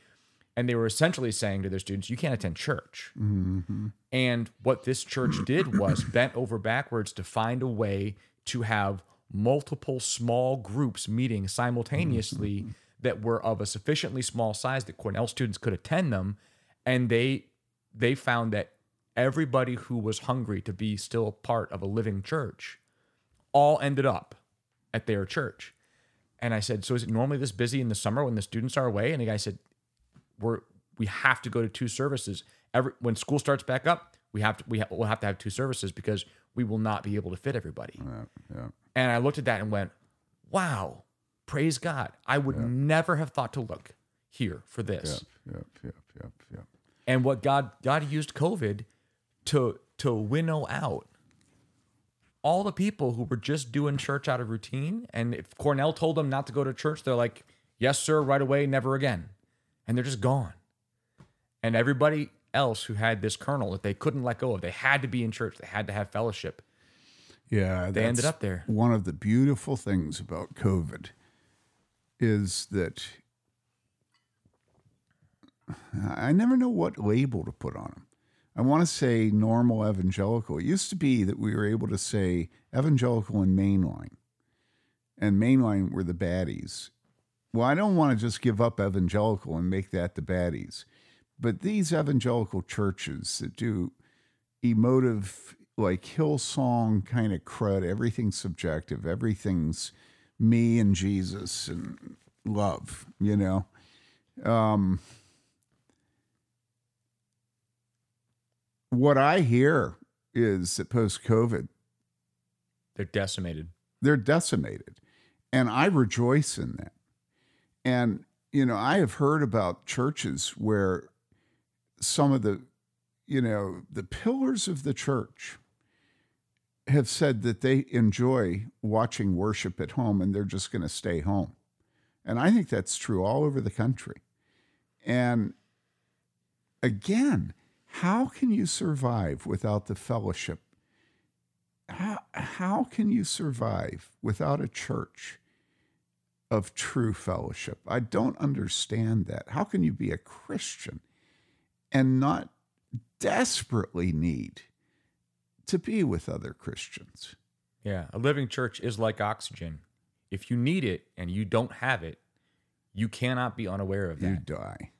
And they were essentially saying to their students, you can't attend church. Mm-hmm. And what this church did was bent over backwards to find a way to have multiple small groups meeting simultaneously mm-hmm. that were of a sufficiently small size that Cornell students could attend them and they they found that everybody who was hungry to be still part of a living church all ended up at their church. And I said, "So is it normally this busy in the summer when the students are away?" And the guy said, "We're we have to go to two services. Every when school starts back up, we have to we ha- we'll have to have two services because we will not be able to fit everybody." Yeah, yeah. And I looked at that and went, wow, praise God. I would never have thought to look here for this. Yep, yep, yep, yep, And what God God used COVID to to winnow out all the people who were just doing church out of routine. And if Cornell told them not to go to church, they're like, yes, sir, right away, never again. And they're just gone. And everybody else who had this kernel that they couldn't let go of, they had to be in church, they had to have fellowship. Yeah, they ended up there. One of the beautiful things about COVID is that I never know what label to put on them. I want to say normal evangelical. It used to be that we were able to say evangelical and mainline, and mainline were the baddies. Well, I don't want to just give up evangelical and make that the baddies, but these evangelical churches that do emotive, like Hillsong kind of crud, everything's subjective, everything's me and Jesus and love, you know. Um, what I hear is that post COVID, They're decimated. they're decimated. And I rejoice in that. And, you know, I have heard about churches where some of the, you know, the pillars of the church have said that they enjoy watching worship at home and they're just going to stay home. And I think that's true all over the country. And again, how can you survive without the fellowship? How, how can you survive without a church of true fellowship? I don't understand that. How can you be a Christian and not desperately need to be with other Christians? Yeah, a living church is like oxygen. If you need it and you don't have it, you cannot be unaware of that. You die.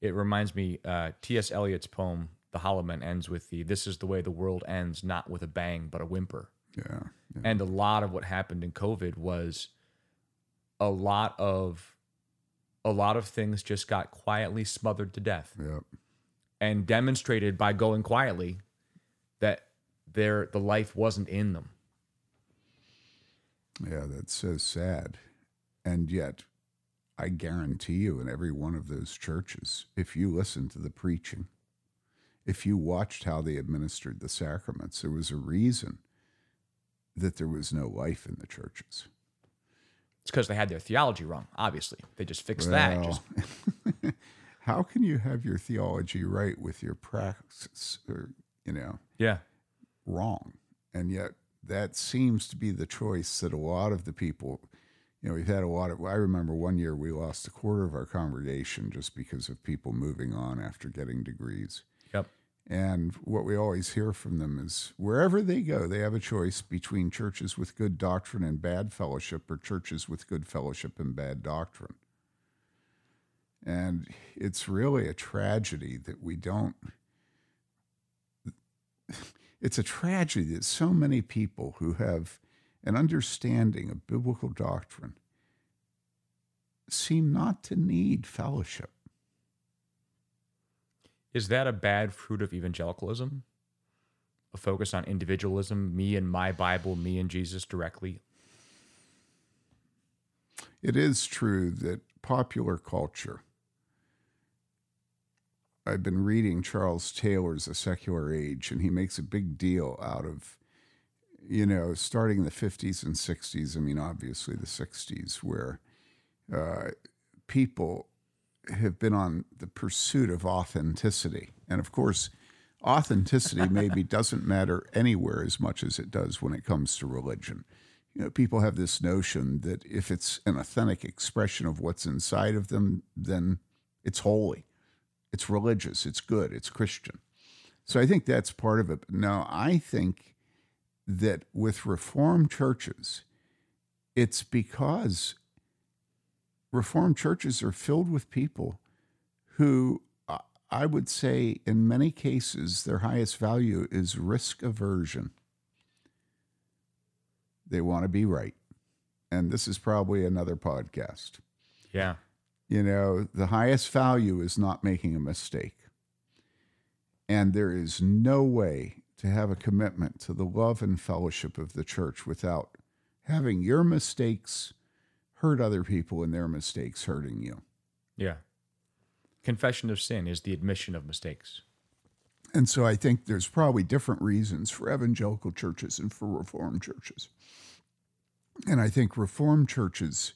It reminds me, uh, T.S. Eliot's poem, The Hollow Man, ends with the "This is the way the world ends, not with a bang, but a whimper." Yeah. yeah. And a lot of what happened in COVID was a lot of a lot of things just got quietly smothered to death Yep. and demonstrated by going quietly that their the life wasn't in them. Yeah, that's so sad. And yet, I guarantee you, in every one of those churches, if you listened to the preaching, if you watched how they administered the sacraments, there was a reason that there was no life in the churches. It's because they had their theology wrong. Obviously, they just fixed that. Just how can you have your theology right with your praxis, or you know, yeah, wrong. And yet that seems to be the choice that a lot of the people, you know, we've had a lot of, I remember one year we lost a quarter of our congregation just because of people moving on after getting degrees. yep, And what we always hear from them is wherever they go, they have a choice between churches with good doctrine and bad fellowship or churches with good fellowship and bad doctrine. And it's really a tragedy that we don't. It's a tragedy that so many people who have an understanding of biblical doctrine seem not to need fellowship. is that a bad fruit of evangelicalism? A focus on individualism, me and my Bible, me and Jesus directly. It is true that popular culture. I've been reading Charles Taylor's A Secular Age, and he makes a big deal out of, you know, starting in the 50s and 60s. I mean, obviously the 60s, where uh, people have been on the pursuit of authenticity. And of course, authenticity maybe doesn't matter anywhere as much as it does when it comes to religion. You know, people have this notion that if it's an authentic expression of what's inside of them, then it's holy, it's religious, it's good, it's Christian. So I think that's part of it. Now, I think that with Reformed churches, it's because Reformed churches are filled with people who I would say, in many cases, their highest value is risk aversion. They want to be right. And this is probably another podcast. Yeah. You know, the highest value is not making a mistake. And there is no way to have a commitment to the love and fellowship of the church without having your mistakes hurt other people and their mistakes hurting you. Yeah. Confession of sin is the admission of mistakes. And so I think there's probably different reasons for evangelical churches and for reformed churches. And I think reformed churches,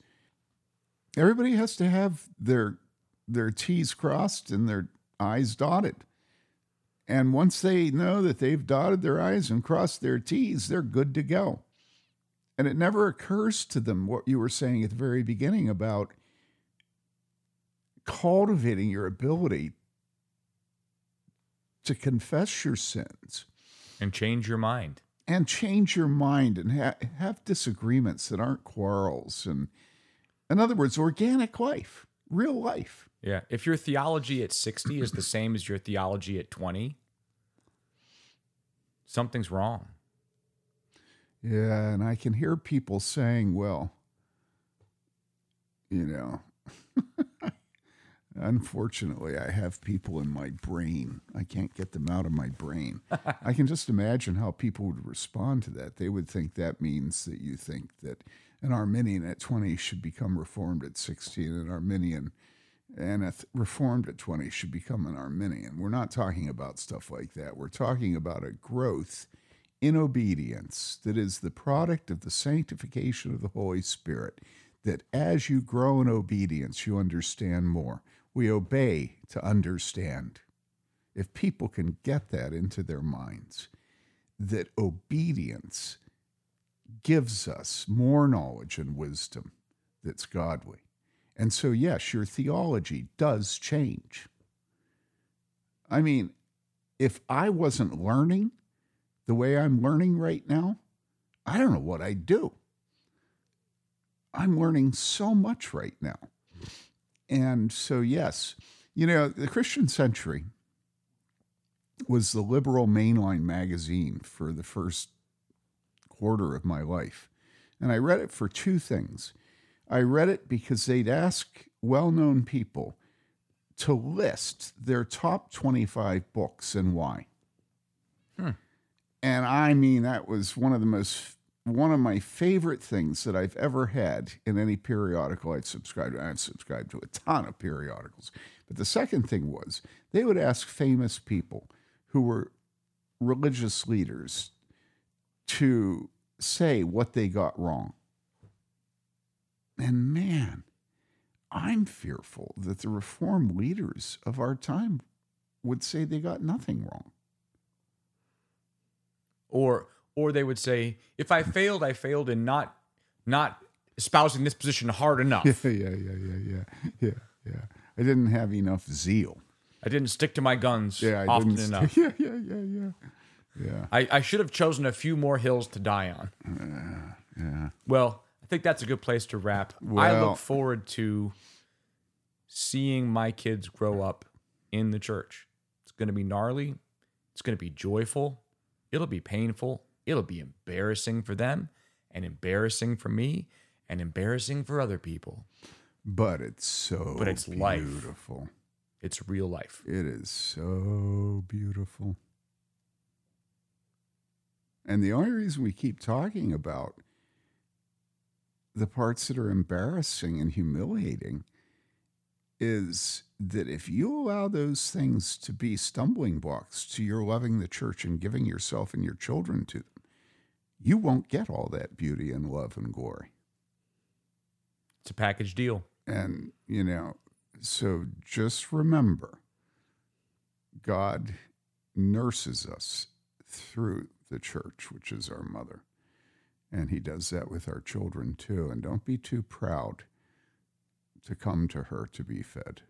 everybody has to have their their T's crossed and their I's dotted. And once they know that they've dotted their I's and crossed their T's, they're good to go. And it never occurs to them what you were saying at the very beginning about cultivating your ability to confess your sins and change your mind and change your mind and ha- have disagreements that aren't quarrels and in other words organic life real life yeah if your theology at 60 is the same as your theology at 20 something's wrong yeah and i can hear people saying well you know Unfortunately, I have people in my brain. I can't get them out of my brain. I can just imagine how people would respond to that. They would think that means that you think that an Arminian at 20 should become Reformed at 16, and an Arminian and a Reformed at 20 should become an Arminian. We're not talking about stuff like that. We're talking about a growth in obedience that is the product of the sanctification of the Holy Spirit. That as you grow in obedience, you understand more we obey to understand. If people can get that into their minds, that obedience gives us more knowledge and wisdom that's godly. And so, yes, your theology does change. I mean, if I wasn't learning the way I'm learning right now, I don't know what I'd do. I'm learning so much right now. And so, yes, you know, the Christian Century was the liberal mainline magazine for the first quarter of my life. And I read it for two things. I read it because they'd ask well known people to list their top 25 books and why. Hmm. And I mean, that was one of the most one of my favorite things that I've ever had in any periodical I'd subscribed to. I've subscribed to a ton of periodicals. But the second thing was they would ask famous people who were religious leaders to say what they got wrong. And man, I'm fearful that the reform leaders of our time would say they got nothing wrong. Or or they would say, if I failed, I failed in not not espousing this position hard enough. Yeah, yeah, yeah, yeah, yeah, yeah, yeah. I didn't have enough zeal. I didn't stick to my guns yeah, I often didn't enough. yeah, yeah, yeah, yeah. Yeah. I, I should have chosen a few more hills to die on. Yeah. yeah. Well, I think that's a good place to wrap. Well, I look forward to seeing my kids grow up in the church. It's going to be gnarly. It's going to be joyful. It'll be painful. It'll be embarrassing for them and embarrassing for me and embarrassing for other people. But it's so but it's beautiful. Life. It's real life. It is so beautiful. And the only reason we keep talking about the parts that are embarrassing and humiliating is that if you allow those things to be stumbling blocks to your loving the church and giving yourself and your children to them, you won't get all that beauty and love and glory. It's a package deal. And, you know, so just remember God nurses us through the church, which is our mother. And he does that with our children too. And don't be too proud to come to her to be fed.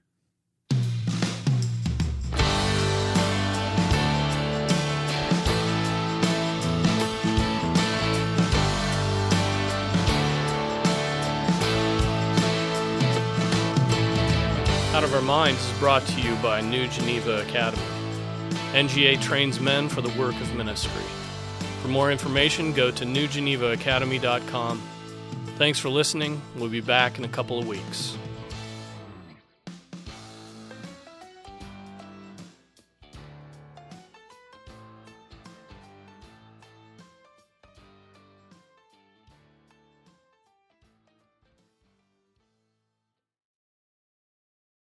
Out of Our Minds is brought to you by New Geneva Academy. NGA trains men for the work of ministry. For more information, go to newgenevaacademy.com. Thanks for listening. We'll be back in a couple of weeks.